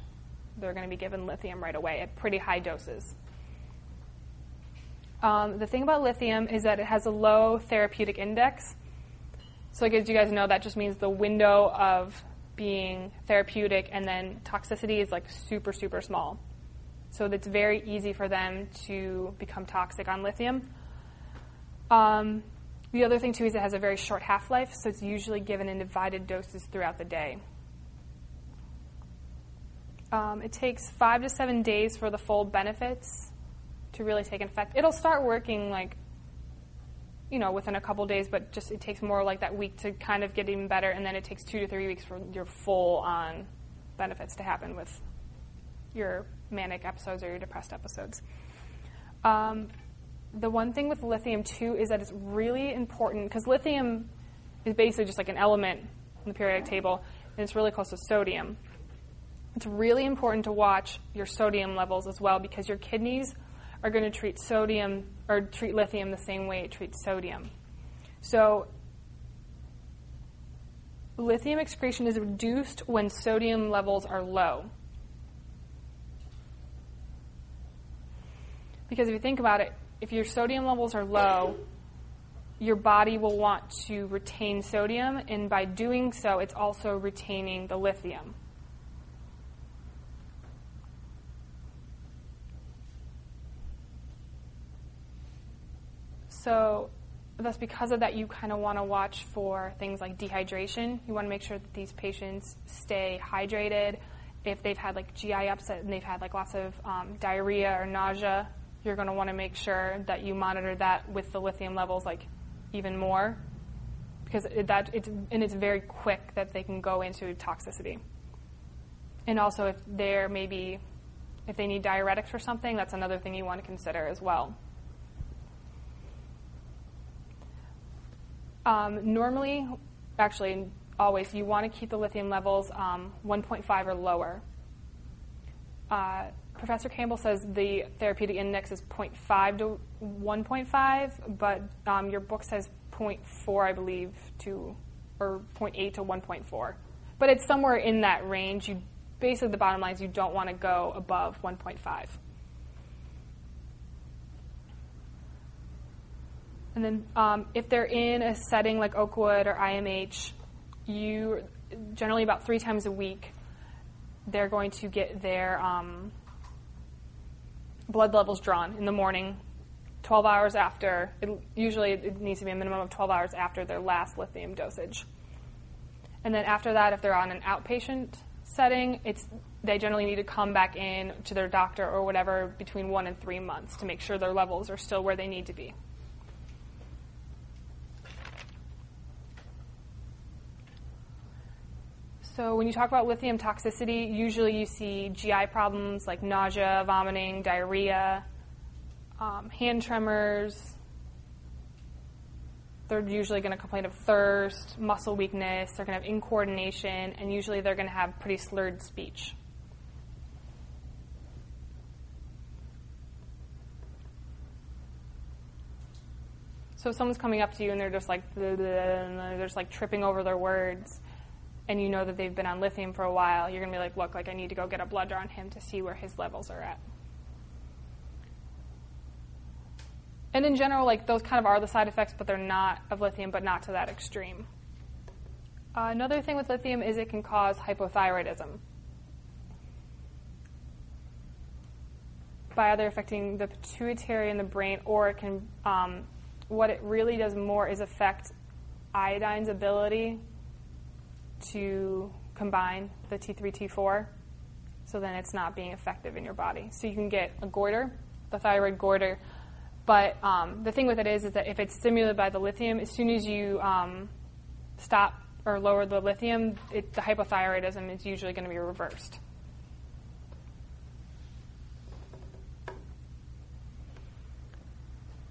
they're going to be given lithium right away at pretty high doses. Um, the thing about lithium is that it has a low therapeutic index. So, like, as you guys know, that just means the window of being therapeutic and then toxicity is like super, super small. So, it's very easy for them to become toxic on lithium. Um, the other thing, too, is it has a very short half life, so it's usually given in divided doses throughout the day. Um, it takes five to seven days for the full benefits to really take effect. It'll start working like, you know, within a couple days, but just it takes more like that week to kind of get even better, and then it takes two to three weeks for your full on benefits to happen with your manic episodes or your depressed episodes. Um, the one thing with lithium too is that it's really important because lithium is basically just like an element in the periodic table, and it's really close to sodium. It's really important to watch your sodium levels as well because your kidneys are going to treat sodium or treat lithium the same way it treats sodium. So lithium excretion is reduced when sodium levels are low. Because if you think about it, if your sodium levels are low, your body will want to retain sodium, and by doing so, it's also retaining the lithium. So, thus, because of that, you kind of want to watch for things like dehydration. You want to make sure that these patients stay hydrated. If they've had like GI upset and they've had like lots of um, diarrhea or nausea, you're going to want to make sure that you monitor that with the lithium levels like even more because it, that it's and it's very quick that they can go into toxicity. And also, if they're maybe if they need diuretics or something, that's another thing you want to consider as well. Um, normally, actually, always, you want to keep the lithium levels um, 1.5 or lower. Uh, Professor Campbell says the therapeutic index is 0.5 to 1.5, but um, your book says 0.4, I believe, to or 0.8 to 1.4. But it's somewhere in that range. You basically the bottom line is you don't want to go above 1.5. And then um, if they're in a setting like Oakwood or IMH, you generally about three times a week they're going to get their um, blood levels drawn in the morning, 12 hours after. It, usually, it needs to be a minimum of 12 hours after their last lithium dosage. And then after that, if they're on an outpatient setting, it's they generally need to come back in to their doctor or whatever between one and three months to make sure their levels are still where they need to be. So when you talk about lithium toxicity, usually you see GI problems like nausea, vomiting, diarrhea. um, hand tremors. They're usually going to complain of thirst, muscle weakness. They're going to have incoordination, and usually they're going to have pretty slurred speech. So if someone's coming up to you and they're just like, they're just like tripping over their words, and you know that they've been on lithium for a while, you're gonna be like, look, like I need to go get a blood draw on him to see where his levels are at. And in general, like those kind of are the side effects, but they're not of lithium, but not to that extreme. Uh, another thing with lithium is it can cause hypothyroidism by either affecting the pituitary in the brain, or it can. Um, what it really does more is affect iodine's ability to combine the T3, T4, so then it's not being effective in your body. So you can get a goiter, the thyroid goiter, but um, the thing with it is, is that if it's stimulated by the lithium, as soon as you um, stop or lower the lithium, it, the hypothyroidism is usually going to be reversed.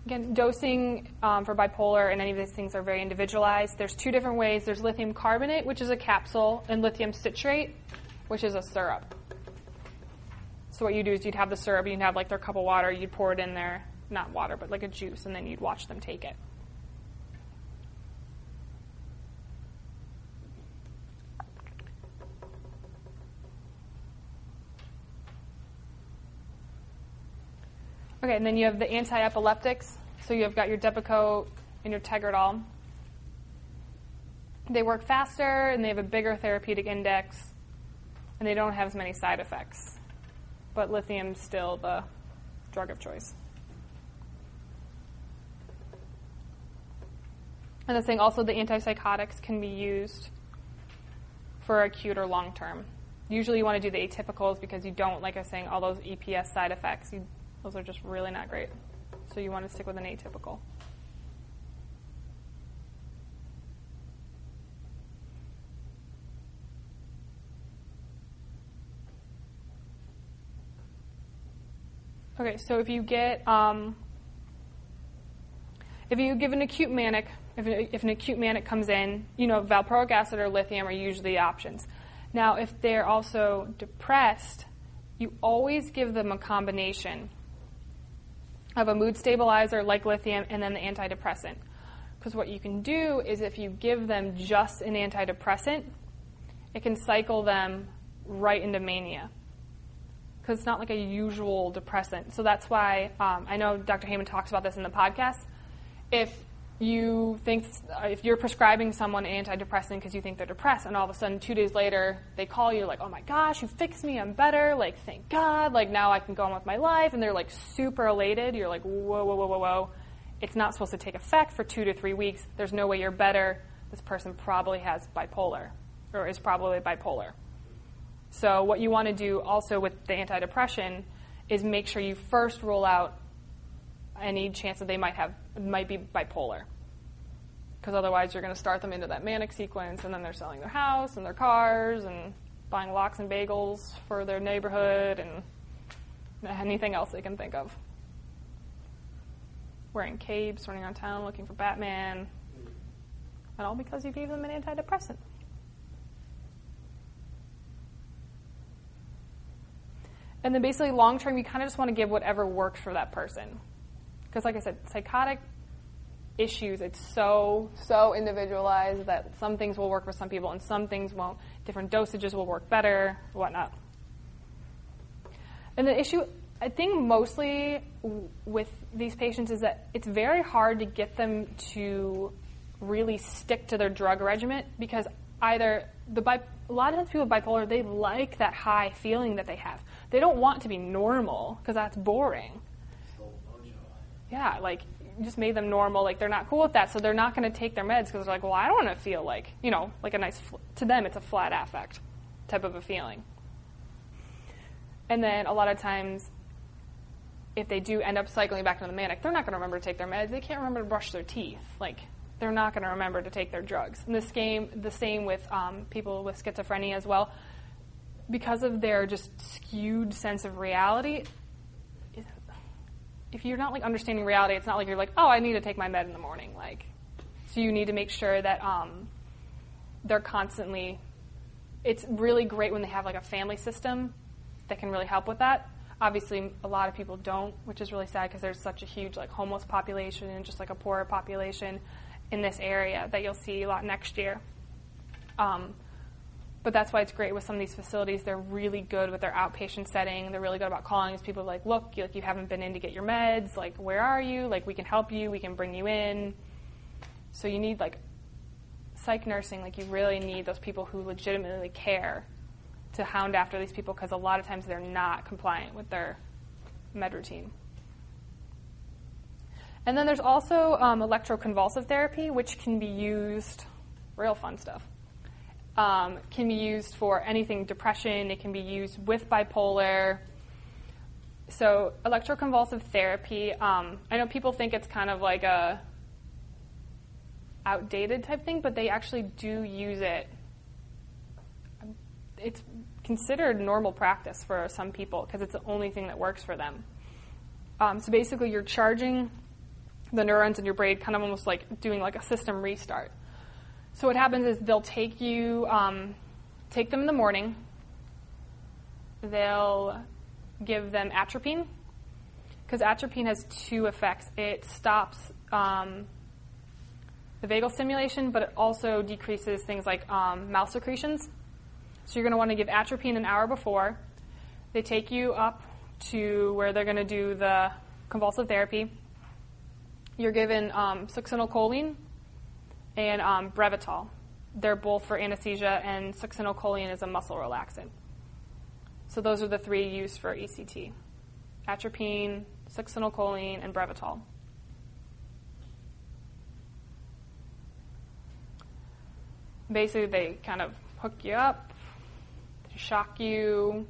Again, dosing um, for bipolar and any of these things are very individualized. There's two different ways. There's lithium carbonate, which is a capsule, and lithium citrate, which is a syrup. So what you do is you'd have the syrup, you'd have like their cup of water, you'd pour it in there, not water, but like a juice, and then you'd watch them take it. Okay, and then you have the anti-epileptics. So you have got your Depakote and your Tegretol. They work faster and they have a bigger therapeutic index, and they don't have as many side effects. But lithium's still the drug of choice. And the thing also, the antipsychotics can be used for acute or long term. Usually, you want to do the atypicals because you don't, like I was saying, all those EPS side effects. You, those are just really not great. So you want to stick with an atypical. Okay, so if you get, um, if you give an acute manic, if, if an acute manic comes in, you know, valproic acid or lithium are usually the options. Now, if they're also depressed, you always give them a combination of a mood stabilizer like lithium and then the antidepressant. Because what you can do is if you give them just an antidepressant, it can cycle them right into mania. Because it's not like a usual depressant. So that's why um, I know Dr. Heyman talks about this in the podcast. If you think, if you're prescribing someone an antidepressant because you think they're depressed, and all of a sudden two days later they call you like, oh my gosh, you fixed me, I'm better, like thank God, like now I can go on with my life, and they're like super elated. You're like, whoa, whoa, whoa, whoa, whoa. It's not supposed to take effect for two to three weeks. There's no way you're better. This person probably has bipolar, or is probably bipolar. So what you want to do also with the antidepressant is make sure you first rule out any chance that they might have might be bipolar. Because otherwise, you're going to start them into that manic sequence, and then they're selling their house and their cars and buying lox and bagels for their neighborhood and anything else they can think of. Wearing capes, running around town looking for Batman, and all because you gave them an antidepressant. And then basically, long term, you kind of just want to give whatever works for that person. Because, like I said, psychotic issues, it's so, so individualized that some things will work for some people and some things won't. Different dosages will work better, whatnot. And the issue, I think, mostly w- with these patients is that it's very hard to get them to really stick to their drug regimen because either the bi- a lot of times people with bipolar they like that high feeling that they have. They don't want to be normal because that's boring. Yeah, like just made them normal. Like they're not cool with that, so they're not going to take their meds because they're like, well, I don't want to feel like you know, like a nice. Fl- to them, it's a flat affect type of a feeling. And then a lot of times, if they do end up cycling back into the manic, they're not going to remember to take their meds. They can't remember to brush their teeth. Like they're not going to remember to take their drugs. And this game, the same with um, people with schizophrenia as well, because of their just skewed sense of reality. If you're not like understanding reality, it's not like you're like, oh, I need to take my med in the morning. Like, so you need to make sure that um, they're constantly. It's really great when they have like a family system that can really help with that. Obviously, a lot of people don't, which is really sad because there's such a huge like homeless population and just like a poorer population in this area that you'll see a lot next year. Um, but that's why it's great with some of these facilities. They're really good with their outpatient setting. They're really good about calling us people like, look, you, like you haven't been in to get your meds. Like, where are you? Like, we can help you. We can bring you in. So you need like psych nursing. Like, you really need those people who legitimately care to hound after these people because a lot of times they're not compliant with their med routine. And then there's also um, electroconvulsive therapy, which can be used, real fun stuff um, can be used for anything depression, it can be used with bipolar. So, electroconvulsive therapy, um, I know people think it's kind of like a outdated type thing, but they actually do use it. It's considered normal practice for some people because it's the only thing that works for them. Um, so basically, you're charging the neurons in your brain, kind of almost like doing like a system restart. So what happens is they'll take you, um, take them in the morning. They'll give them atropine because atropine has two effects. It stops um, the vagal stimulation, but it also decreases things like um, mouth secretions. So you're going to want to give atropine an hour before. They take you up to where they're going to do the convulsive therapy. You're given um, succinylcholine, and um, Brevital. They're both for anesthesia, and succinylcholine is a muscle relaxant. So those are the three used for ECT atropine, succinylcholine, and Brevital. Basically, they kind of hook you up, shock you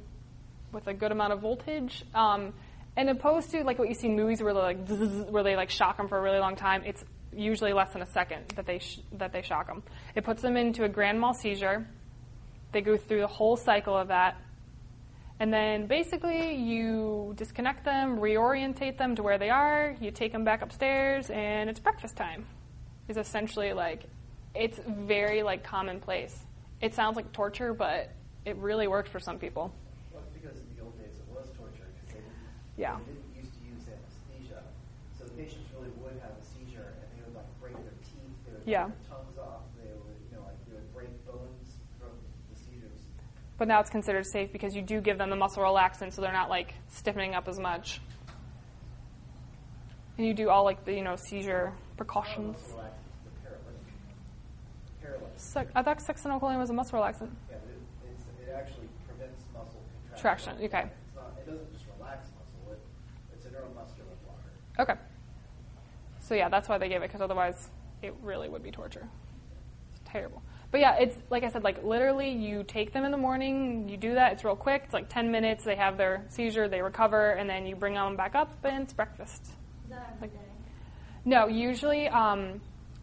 with a good amount of voltage. Um, and opposed to like what you see in movies where they like where they like shock them for a really long time, it's usually less than a second that they sh- that they shock them. It puts them into a grand mal seizure. They go through the whole cycle of that, and then basically you disconnect them, reorientate them to where they are. You take them back upstairs, and it's breakfast time. Is essentially like it's very like commonplace. It sounds like torture, but it really worked for some people. Well, because in the old days it was torture they Yeah. they didn't used to use anesthesia. So the patients really would have a seizure and they would like break their teeth, they would Yeah. break their tongues off, they would, you know, like they would break bones from the seizures. But now it's considered safe because you do give them the muscle relaxant, so they're not like stiffening up as much. And you do all like the you know seizure precautions. Muscle relaxant is the paralytic. Paralytic. Suc- I thought succinylcholine was a muscle relaxant. Yeah, it, it's, it actually prevents muscle Traction, contraction. okay. It's not, it doesn't just relax muscle, it, it's a neuromuscular blocker. Okay. So yeah, that's why they gave it because otherwise it really would be torture. It's terrible. But yeah, it's like I said, like literally you take them in the morning, you do that, it's real quick, it's like 10 minutes, they have their seizure, they recover, and then you bring them back up and it's breakfast. Is that Like- No, usually um,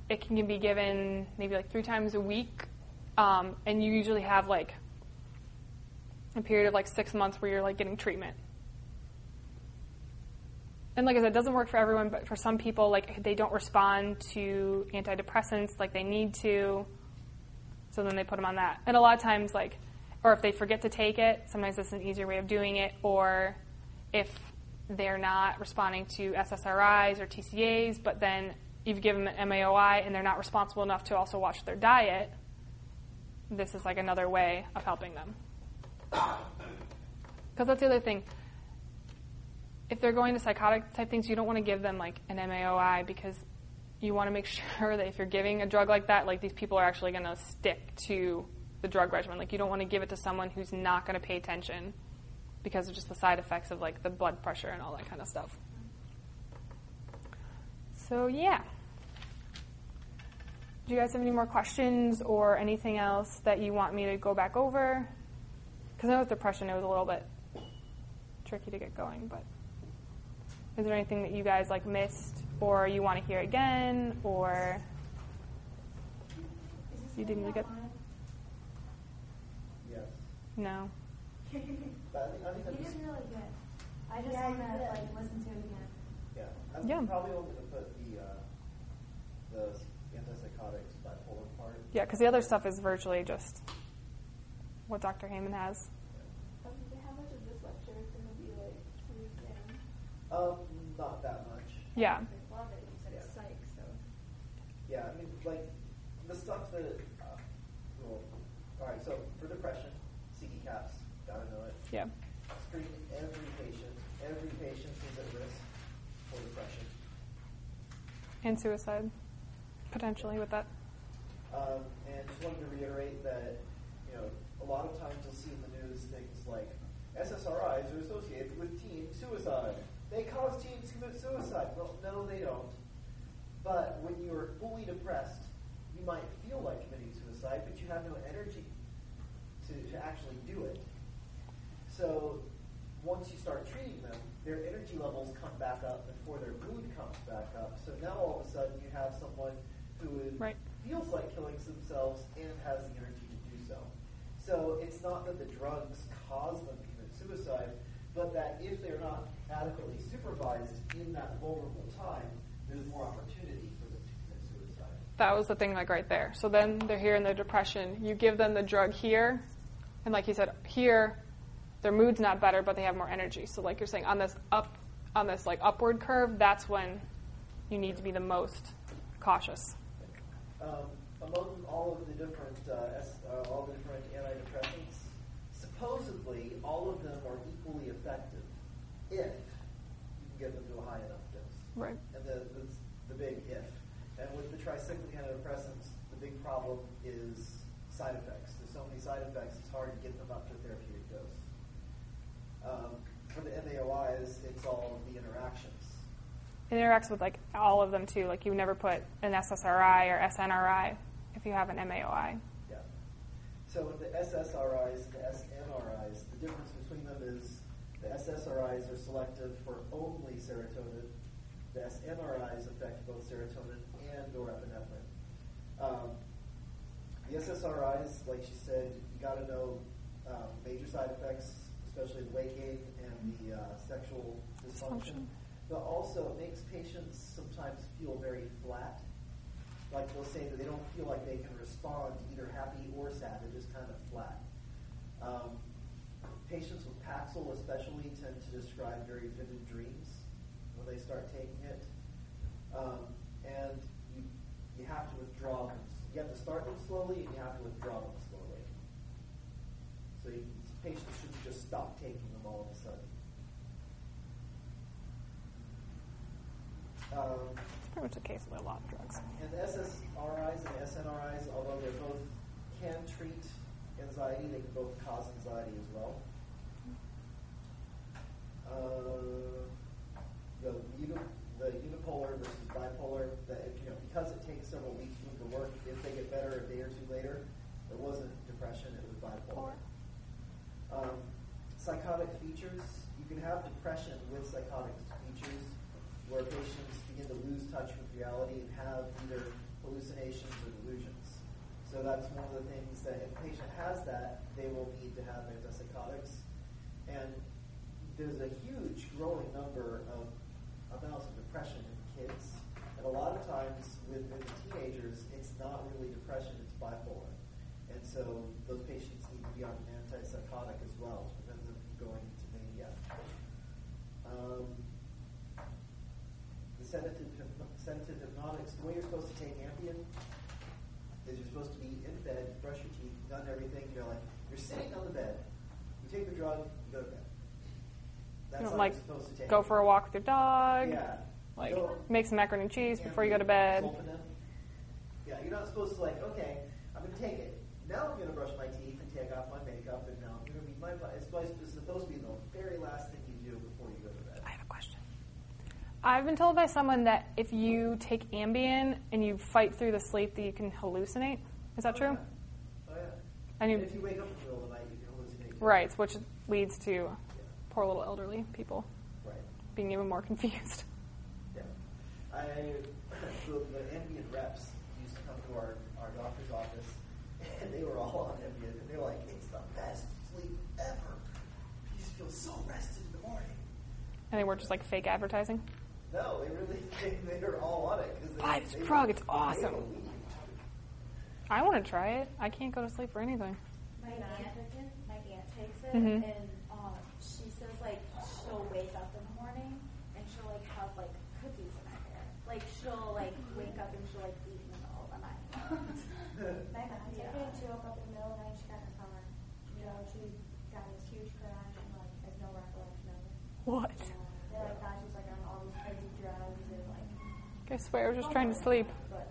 it can be given maybe like three times a week, um, and you usually have like a period of like six months where you're like getting treatment. And like I said, it doesn't work for everyone, but for some people, like they don't respond to antidepressants like they need to, so then they put them on that. And a lot of times, like, or if they forget to take it, sometimes it's an easier way of doing it, or if they're not responding to SSRIs or TCAs, but then you've given them an MAOI and they're not responsible enough to also watch their diet, this is like another way of helping them. Because that's the other thing. If they're going to psychotic type things, you don't want to give them like an MAOI because you want to make sure that if you're giving a drug like that, like these people are actually going to stick to the drug regimen. Like you don't want to give it to someone who's not going to pay attention because of just the side effects of like the blood pressure and all that kind of stuff. So yeah. Do you guys have any more questions or anything else that you want me to go back over? Because I know with depression it was a little bit tricky to get going, but is there anything that you guys like missed or you want to hear again or You didn't something get- Yes. no? But I think, I think He I'm did just, really good. I just Yeah, want to like listen to it again. Yeah, I'm Yeah. probably only going to put the uh, the antipsychotics bipolar part. Yeah, because the other stuff is virtually just what Dr. Heyman has. Um, how much of this lecture is going to be like using? Um, not that much. Yeah. A lot of it, you said it's Yeah. psych, so. Yeah, I mean, like the stuff that. Uh, well, all right. So for depression, CE caps, gotta know it. Yeah. Screen every patient. Every patient is at risk for depression. And suicide, potentially with that. Um, and just wanted to reiterate that, you know, a lot of times you'll see in the news things like SSRIs are associated with teen suicide. They cause teens to commit suicide. Well, no, they don't. But when you're fully depressed, you might feel like committing suicide, but you have no energy to, to actually do it. So once you start treating them, their energy levels come back up before their mood comes back up. So now all of a sudden you have someone who is, Right. feels like killing themselves and has the energy to do so. So it's not that the drugs cause them to commit suicide, but that if they're not adequately supervised in that vulnerable time, there's more opportunity for them to commit suicide. That was the thing, like right there. So then they're here in their depression. You give them the drug here, and like you said, here, their mood's not better, but they have more energy. So like you're saying, on this up, on this like upward curve, that's when you need to be the most cautious. Um, among all of the different uh, S, uh, all the different antidepressants, supposedly all of them are equally effective if you can get them to a high enough dose. Right. And the, the, the big if. And with the tricyclic antidepressants, the big problem is side effects. There's so many side effects, it's hard to get them up to a therapeutic dose. Um, for the MAOIs, it's all the interactions. It interacts with like all of them too. Like you never put an SSRI or SNRI if you have an MAOI. Yeah. So with the SSRIs the SNRIs, the difference between them is the SSRIs are selective for only serotonin. The SNRIs affect both serotonin and norepinephrine. Um, the SSRIs, like she said, you got to know um, major side effects, especially the weight gain and the uh, sexual dysfunction. But also, it makes patients sometimes feel very flat like they'll say that they don't feel like they can respond either happy or sad. They're just kind of flat. Um, patients with Paxil especially tend to describe very vivid dreams when they start taking it. Um, and you, you have to withdraw them. You have to start them slowly and you have to withdraw them slowly. So you, patients shouldn't just stop taking them all of a sudden. Um, It's pretty much the case with a lot of drugs. and SSRIs and SNRIs, although they both can treat anxiety, they can both cause anxiety as well. Uh, the, uni, the unipolar versus bipolar, that you know, because it takes several weeks for them to work, if they get better a day or two later, it wasn't depression, it was bipolar. Um, psychotic features, you can have depression with psychotic features where patients begin to lose touch with reality and have either hallucinations or delusions. So that's one of the things that if a patient has that, they will need to have antipsychotics. And there's a huge growing number of amounts of depression in kids. And a lot of times with, with teenagers, it's not really depression, it's bipolar. And so those patients need to be on an antipsychotic as well to prevent them from going into mania. Um, the sedative, sedative hypnotics, the way you're supposed to take Ambien is you're supposed to be in bed, brush your teeth, done everything, you're like, you're sitting on the bed, you take the drug, you go to bed. You don't like you're supposed to take go for a walk with your dog. Yeah. Like Go- make some macaroni and cheese before you go to bed. Yeah, you're not supposed to like, okay, I'm gonna take it. Now I'm gonna brush my teeth and take off my makeup, and now I'm gonna read my. It's supposed, it's supposed to be the very last thing you do before you go to bed. I have a question. I've been told by someone that if you take Ambien and you fight through the sleep, that you can hallucinate. Is that Oh, true? yeah. Oh yeah. And you, And if you wake up in the middle of the night, you can hallucinate. right, which leads to. Poor little elderly people Right. being even more confused. Yeah. I the, the Ambien reps used to come to our, our doctor's office, and they were all on Ambien, and they're like, "It's the best sleep ever. You just feel so rested in the morning." And they were just like fake advertising. No, they really they, they're all on it because Buy they, this they, drug, it's awesome. I want to try it. I can't go to sleep for anything. My aunt, my aunt takes it, Mhm. and um, she says like she'll wake up in the morning and she'll like have like cookies in her hair. Like she'll like wake up and she'll like eat in the middle of the night. my mom took Yeah. it. She woke up in the middle of the night. She got in her car. You know, she got in this huge crash and like has no recollection of it. What? They uh, like thought she was like on all these crazy drugs and like. I swear, I was just trying to oh sleep. But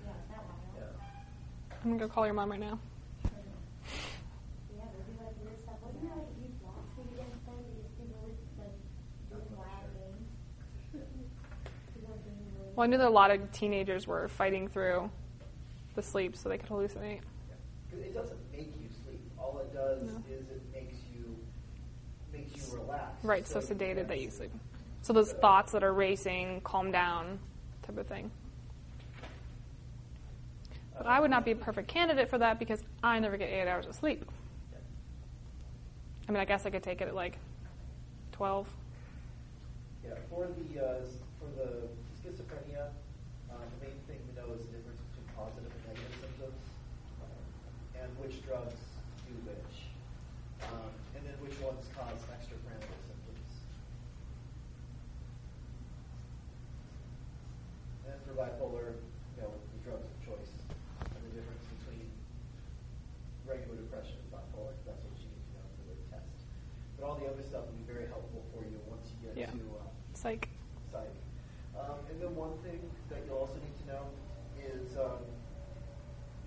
yeah, it's not wild. Yeah. I'm gonna go call your mom right now. Yeah, they do like weird stuff. Wasn't there like these blocks we didn't play? We used to be really like doing wild games. People were being really. Well, I knew that a lot of teenagers were fighting through the sleep so they could hallucinate. Because it doesn't make you sleep. All it does No. is it makes you makes you relax. Right, so you sedated that you sleep. So those thoughts that are racing calm down type of thing. But I would not be a perfect candidate for that because I never get eight hours of sleep. I mean, I guess I could take it at like 12. Yeah, for the uh, for the schizophrenia, uh, the main thing to know is the difference between positive and negative symptoms, uh, and which drugs do which, um, and then which ones cause extrapyramidal symptoms. And for bipolar, you know, the drugs of choice, and the difference between regular depression and bipolar. That's what you need to know for the test. But all the other stuff will be very helpful for you once you get Yeah. to uh, Psych. psych. Um, and then one thing that you'll also need to know is, um,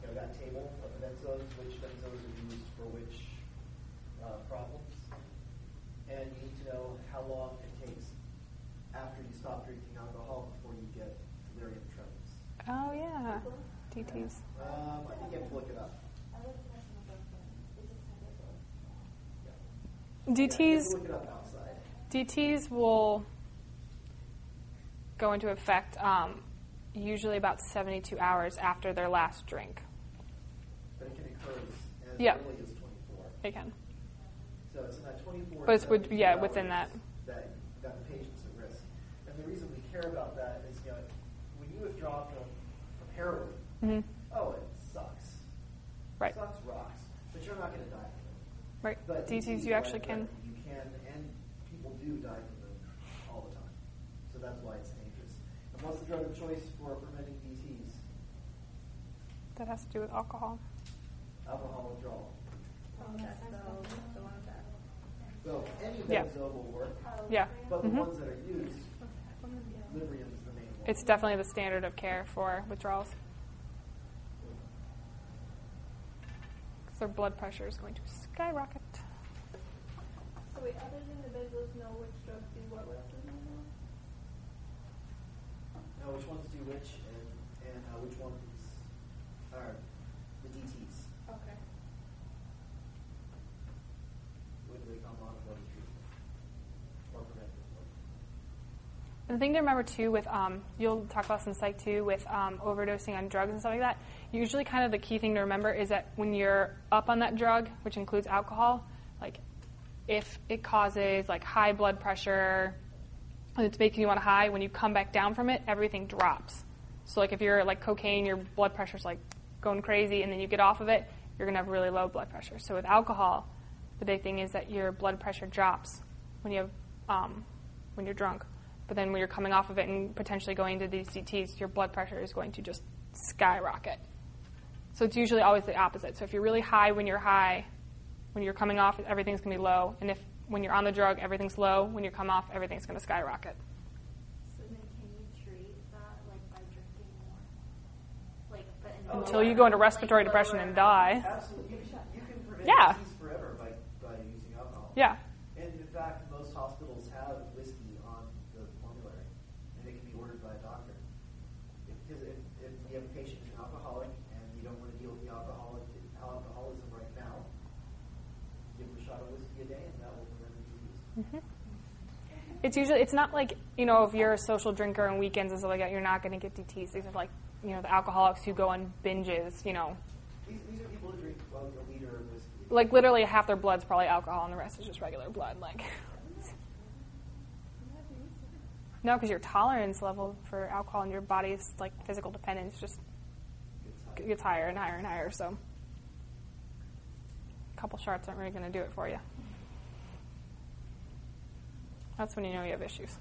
you know, that table of the benzos, which benzos are used for which uh, problems. And you need to know how long it takes after you stop drinking alcohol before you get delirium tremens. Oh, yeah. DTs. Um, I think you have to look it up. I was messing with those things. It's just kind of like- Yeah. Yeah, you have DTs to look it up. DTs will go into effect um, usually about 72 hours after their last drink. But it can occur as, as Yeah. early as 24. They can. So it's in that 24. But it's would- 72 yeah, within that. That that the patient's at risk. And the reason we care about that is, you know, when you withdraw from, from heroin, hmm oh, it sucks. Right. Sucks rocks. But you're not going to die from it. Right. But DTs, you actually can. You can, and people do die from them all the time. So that's why it's dangerous. And what's the drug of choice for preventing DTs? That has to do with alcohol. Alcohol withdrawal. Dexo, the one that. So any Yeah. benzo will work. Yeah. But the Mhm. ones that are used, Librium's the main one. It's definitely the standard of care for withdrawals. Their blood pressure is going to skyrocket. So wait, other than the benzos, know which drugs do what with them? know which ones do which and, and uh, which ones are the DTs. Okay. When they come on and what is treatment or preventive work. And the thing to remember too with um, you'll talk about some psych too with um, overdosing on drugs and stuff like that. Usually, kind of the key thing to remember is that when you're up on that drug, which includes alcohol, like if it causes like high blood pressure and it's making you want to high, when you come back down from it, everything drops. So like if you're like cocaine, your blood pressure's like going crazy, and then you get off of it, you're gonna have really low blood pressure. So with alcohol, the big thing is that your blood pressure drops when you have um, when you're drunk. But then when you're coming off of it and potentially going to these DTs, your blood pressure is going to just skyrocket. So it's usually always the opposite. So if you're really high when you're high, when you're coming off, everything's going to be low. And if when you're on the drug, everything's low, when you come off, everything's going to skyrocket. So then can you treat that like by drinking more? Like, but Oh, Until yeah. you go into respiratory lower depression and die. Absolutely. You you can prevent Yeah. disease forever by, by using alcohol. Yeah. And in fact, most hospitals have whiskey on the formulary, and it can be ordered by a doctor. Because if, if you have a patient who's an alcoholic and you don't want to deal with the alcoholic alcoholism right now, give them a shot of whiskey a day, and that will prevent the disease. It's usually it's not like you know if you're a social drinker on weekends and stuff like that, you're not going to get DTs. These are like you know the alcoholics who go on binges. You know, These, these are people who drink well, a liter of whiskey. like literally half their blood's probably alcohol and the rest is just regular blood. Like, No, because your tolerance level for alcohol in your body's like physical dependence just gets higher and higher and higher. So, a couple shots aren't really going to do it for you. That's when you know you have issues.